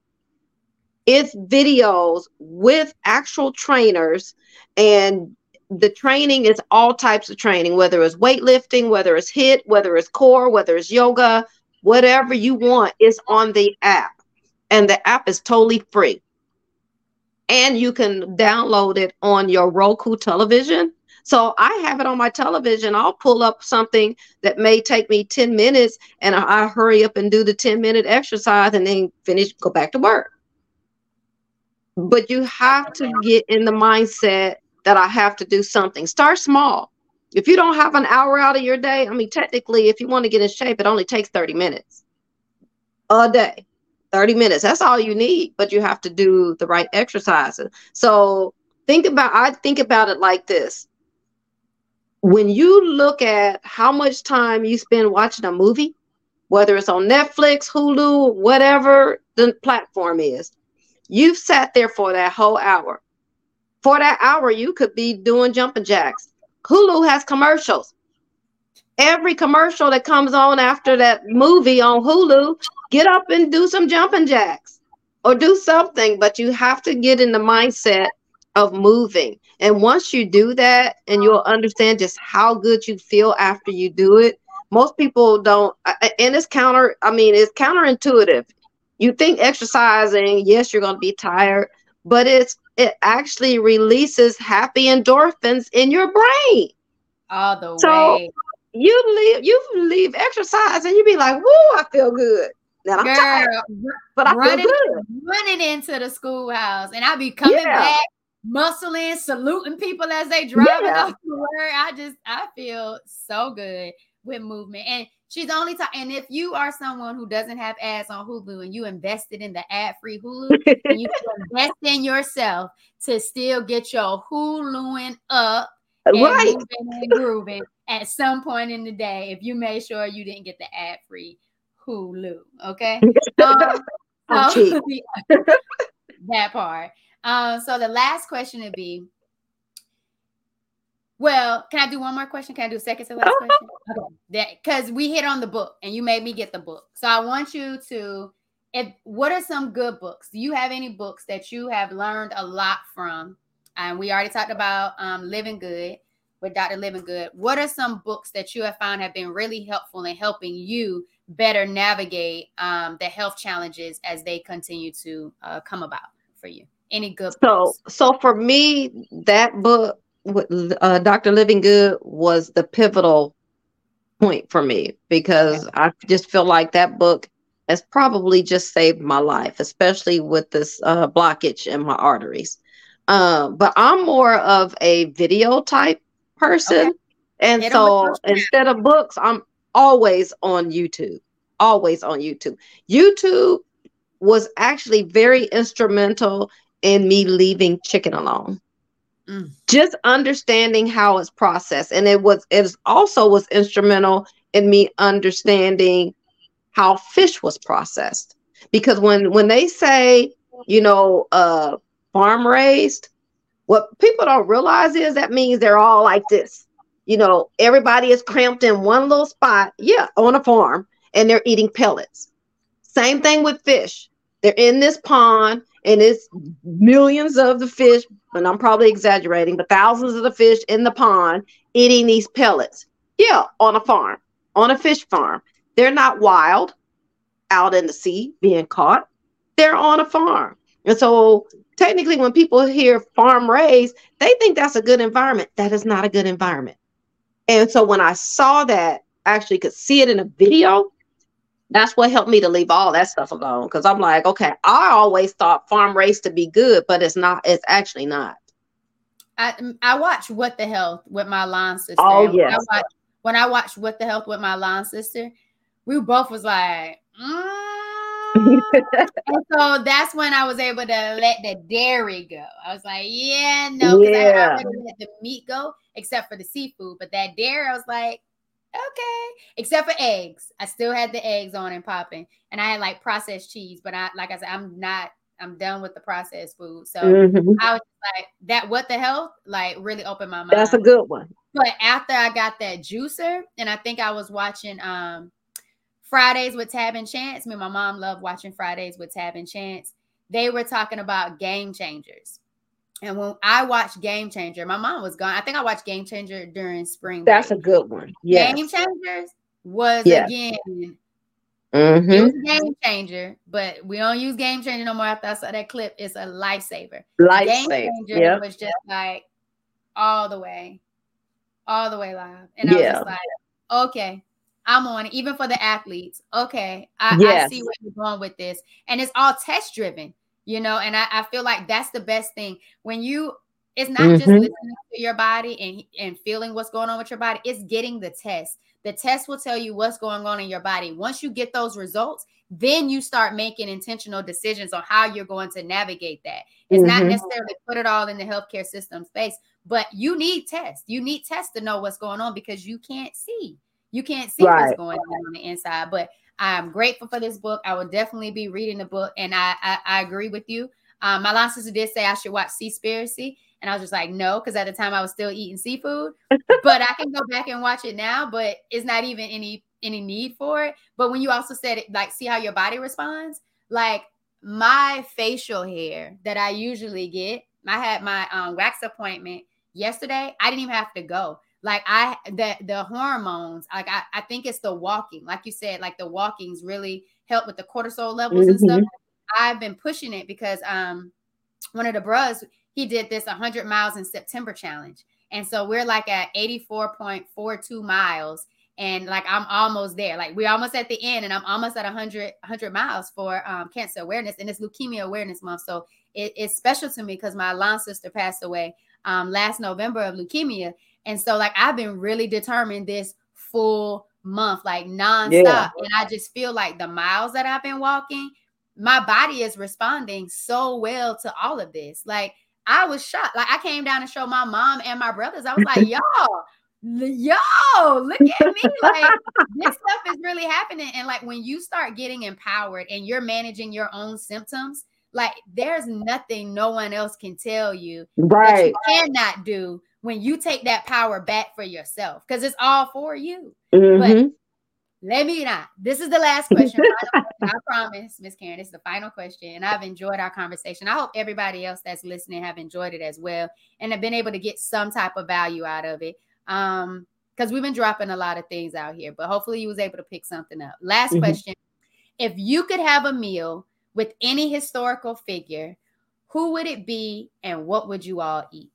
it's videos with actual trainers and the training is all types of training, whether it's weightlifting, whether it's HIIT, whether it's core, whether it's yoga, whatever you want is on the app. And the app is totally free. And you can download it on your Roku television. So I have it on my television. I'll pull up something that may take me 10 minutes and I hurry up and do the 10 minute exercise and then finish, go back to work. But you have to get in the mindset that I have to do something. Start small. If you don't have an hour out of your day, I mean, technically, if you want to get in shape, it only takes 30 minutes a day. 30 minutes. That's all you need, but you have to do the right exercises. So think about, I think about it like this. When you look at how much time you spend watching a movie, whether it's on Netflix, Hulu, whatever the platform is, you've sat there for that whole hour for that hour, you could be doing jumping jacks. Hulu has commercials. Every commercial that comes on after that movie on Hulu, get up and do some jumping jacks or do something. But you have to get in the mindset of moving. And once you do that, and you'll understand just how good you feel after you do it. Most people don't, and it's counter, I mean, it's counterintuitive. You think exercising, yes, you're going to be tired, but it's it actually releases happy endorphins in your brain. All the so way. You leave you leave exercise and you be like, whoa, I feel good. Now I'm Girl, tired, but I running, feel good. Running into the schoolhouse and I'll be coming yeah. back, muscling, saluting people as they drive yeah. off to work. I just I feel so good with movement. And She's only talking. And if you are someone who doesn't have ads on Hulu and you invested in the ad-free Hulu, and you [LAUGHS] invest in yourself to still get your Huluing up and right. moving and grooving at some point in the day, if you made sure you didn't get the ad-free Hulu, okay? [LAUGHS] Um, so, [LAUGHS] that part. Um, so the last question would be well, can I do one more question? Can I do a second to last uh-huh. question? Okay. Because we hit on the book and you made me get the book. So I want you to, if what are some good books? Do you have any books that you have learned a lot from? And we already talked about um, Living Good with Dr. Livingood. What are some books that you have found have been really helpful in helping you better navigate um, the health challenges as they continue to uh, come about for you? Any good so books? so for me, that book uh, Dr. Livingood was the pivotal point for me because I just feel like that book has probably just saved my life, especially with this uh, blockage in my arteries. Uh, but I'm more of a video type person. Okay. And so instead of books, I'm always on YouTube, always on YouTube. YouTube was actually very instrumental in me leaving chicken alone. Mm. Just understanding how it's processed. And it was it also was instrumental in me understanding how fish was processed. Because when when they say, you know, uh farm raised, what people don't realize is that means they're all like this. you know, everybody is cramped in one little spot, yeah, on a farm, and they're eating pellets. Same thing with fish. They're in this pond, and it's millions of the fish, and I'm probably exaggerating, but thousands of the fish in the pond eating these pellets. Yeah, on a farm, on a fish farm. They're not wild out in the sea being caught. They're on a farm. And so technically when people hear farm raised, they think that's a good environment. That is not a good environment. And so when I saw that, actually could see it in a video. That's what helped me to leave all that stuff alone. Because I'm like, okay, I always thought farm raised to be good, but it's not, it's actually not. I I watch What the Health with my line sister. Oh yes. When I, watch, when I watched What the Health with my line sister, we both was like, mm, and so that's when I was able to let the dairy go. I was like, yeah, no, because yeah. I already let the meat go, except for the seafood. But that dairy, I was like, okay, except for eggs. I still had the eggs on and popping, and I had like processed cheese. But I, like I said, I'm not. I'm done with the processed food. So mm-hmm. I was like, that what the hell? Like really opened my mind. That's a good one. But after I got that juicer, and I think I was watching um Fridays with Tab and Chance. Me and my mom loved watching Fridays with Tab and Chance. They were talking about game changers. And when I watched Game Changer, my mom was gone. I think I watched Game Changer during spring. Break. That's a good one. Yeah. Game Changers was yes. again. Mm-hmm. It was a game changer, but we don't use game changer no more after I saw that clip. It's a lifesaver. Lifesaver. Game changer yep. was just like all the way, all the way live. And I yeah. was just like, okay, I'm on it, even for the athletes. Okay, I, yes. I see where you're going with this. And it's all test driven, you know, and I, I, feel like that's the best thing. When you it's not mm-hmm. just listening to your body and, and feeling what's going on with your body, it's getting the test. The test will tell you what's going on in your body. Once you get those results, then you start making intentional decisions on how you're going to navigate that. It's mm-hmm. not necessarily put it all in the healthcare system space, but you need tests. You need tests to know what's going on because you can't see. You can't see right. what's going on on the inside. But I'm grateful for this book. I will definitely be reading the book, and I I, I agree with you. Um, my line sister did say I should watch Seaspiracy, and I was just like, no, because at the time I was still eating seafood. [LAUGHS] but I can go back and watch it now, but it's not even any any need for it. But when you also said it, like, see how your body responds, like my facial hair that I usually get, I had my um, wax appointment yesterday. I didn't even have to go like I the the hormones, like I, I think it's the walking, like you said, like the walkings really help with the cortisol levels mm-hmm. and stuff. Mm-hmm. I've been pushing it because um one of the bros he did this 100 miles in September challenge. And so we're like at 84.42 miles and like I'm almost there. Like we're almost at the end and I'm almost at 100 100 miles for um, cancer awareness and it's leukemia awareness month. So it, it's special to me because my long sister passed away um, last November of leukemia and so, like, I've been really determined this full month, like nonstop. Yeah. And I just feel like the miles that I've been walking, my body is responding so well to all of this. Like, I was shocked. Like, I came down and showed my mom and my brothers. I was like, [LAUGHS] y'all, yo, look at me. Like, this stuff is really happening. And like, when you start getting empowered and you're managing your own symptoms, like, there's nothing no one else can tell you right. that you cannot do when you take that power back for yourself because it's all for you. Mm-hmm. But let me not. This is the last question. I promise, Miss Karen. This is the final question, and I've enjoyed our conversation. I hope everybody else that's listening have enjoyed it as well, and have been able to get some type of value out of it. Um, because we've been dropping a lot of things out here, but hopefully you was able to pick something up. Last mm-hmm. question: If you could have a meal with any historical figure, who would it be, and what would you all eat?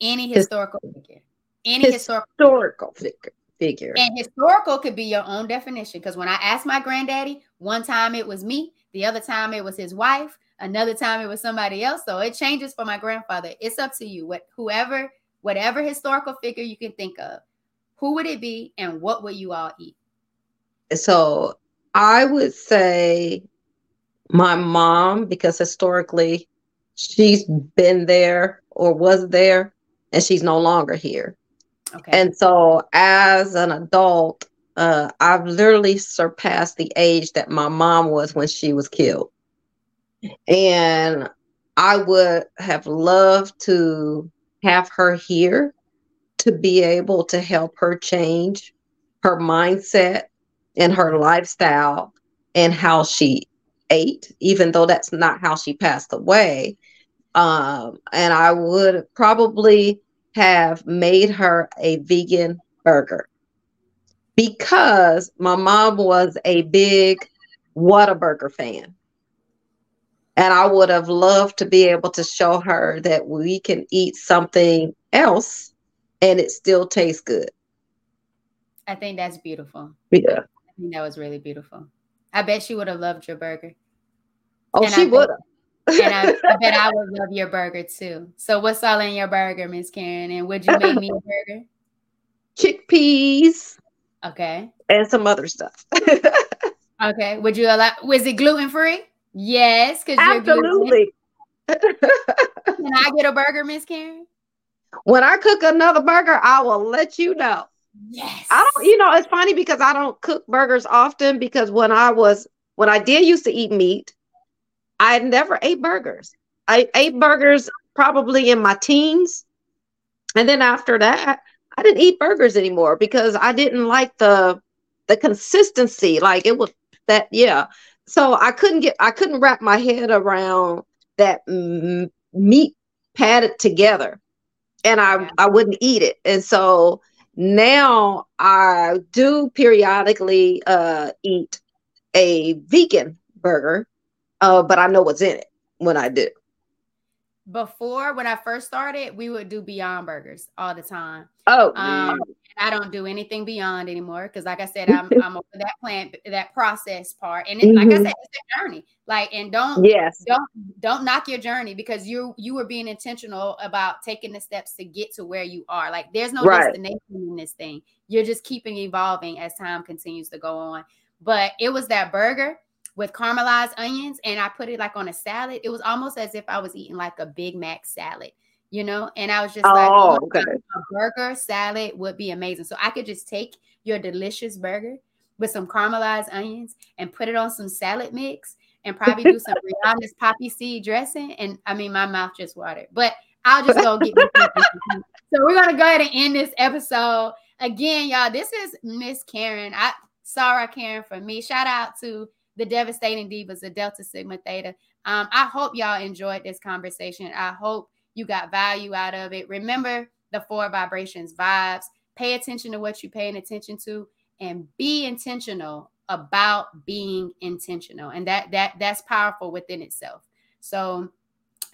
Any historical figure. Any historical, historical figure. Figure. And historical could be your own definition. Because when I asked my granddaddy, one time it was me, the other time it was his wife, another time it was somebody else. So it changes for my grandfather. It's up to you. What whoever, whatever historical figure you can think of, who would it be and what would you all eat? So I would say my mom, because historically she's been there or was there and she's no longer here. Okay. And so as an adult, uh, I've literally surpassed the age that my mom was when she was killed. And I would have loved to have her here to be able to help her change her mindset and her lifestyle and how she ate, even though that's not how she passed away. Um, and I would probably have made her a vegan burger because my mom was a big Whataburger fan. And I would have loved to be able to show her that we can eat something else and it still tastes good. I think that's beautiful. Yeah. I think that was really beautiful. I bet she would have loved your burger. Oh, and she would have. And I, I, bet I would love your burger too. So what's all in your burger, Miss Karen? And would you make me a [LAUGHS] burger? Chickpeas. Okay. And some other stuff. [LAUGHS] okay. Would you allow was it gluten free? Yes, because absolutely. [LAUGHS] Can I get a burger, Miss Karen? When I cook another burger, I will let you know. Yes. I don't, you know, it's funny because I don't cook burgers often because when I was, when I did used to eat meat, I never ate burgers. I ate burgers probably in my teens. And then after that, I didn't eat burgers anymore because I didn't like the the consistency. Like it was that, yeah. So I couldn't get, I couldn't wrap my head around that m- meat padded together, and I I wouldn't eat it. And so now I do periodically uh, eat a vegan burger, uh, but I know what's in it when I do. Before, when I first started, we would do Beyond Burgers all the time. Oh, um, I don't do anything beyond anymore because, like I said, I'm I'm over that plant, that process part, and it, mm-hmm. like I mm-hmm. said, it's a journey. Like, and don't yes, don't don't knock your journey because you you were being intentional about taking the steps to get to where you are. Like, there's no right. destination in this thing. You're just keeping evolving as time continues to go on. But it was that burger with caramelized onions, and I put it like on a salad. It was almost as if I was eating like a Big Mac salad you know, and I was just oh, like, oh, oh okay. a burger salad would be amazing. So I could just take your delicious burger with some caramelized onions and put it on some salad mix and probably do some [LAUGHS] Brianna's poppy seed dressing. And I mean, my mouth just watered, but I'll just go get [LAUGHS] So we're gonna go ahead and end this episode. Again, y'all, this is Miss Karen. I Sarah Karen for me. Shout out to the devastating divas, the Delta Sigma Theta. Um, I hope y'all enjoyed this conversation. I hope you got value out of it. Remember the four vibrations vibes. Pay attention to what you're paying attention to and be intentional about being intentional. And that that that's powerful within itself. So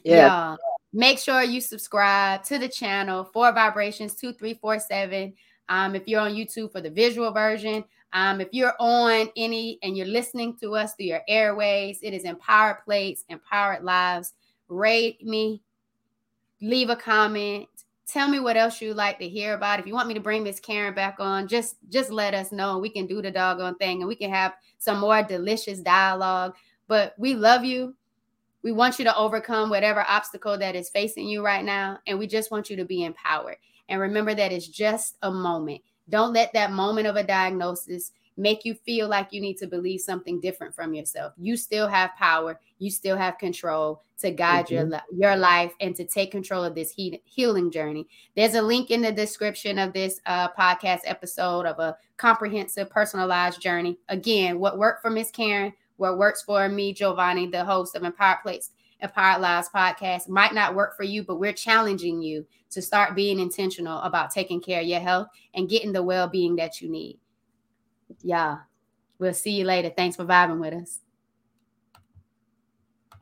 yeah. yeah make sure you subscribe to the channel four vibrations 2347 um, if you're on youtube for the visual version um, if you're on any and you're listening to us through your airways it is empowered plates empowered lives. Rate me leave a comment tell me what else you'd like to hear about. If you want me to bring miss karen back on just just let us know we can do the doggone thing and we can have some more delicious dialogue. But we love you. We want you to overcome whatever obstacle that is facing you right now and we just want you to be empowered. And remember that it's just a moment don't let that moment of a diagnosis make you feel like you need to believe something different from yourself. You still have power, you still have control to guide mm-hmm. your your life and to take control of this he- healing journey. There's a link in the description of this uh, podcast episode of a comprehensive personalized journey. Again, what worked for Miss Karen, what works for me, Giovanni, the host of Empowered Plates Empowered Lives podcast might not work for you, but we're challenging you to start being intentional about taking care of your health and getting the well-being that you need. Yeah. We'll see you later. Thanks for vibing with us.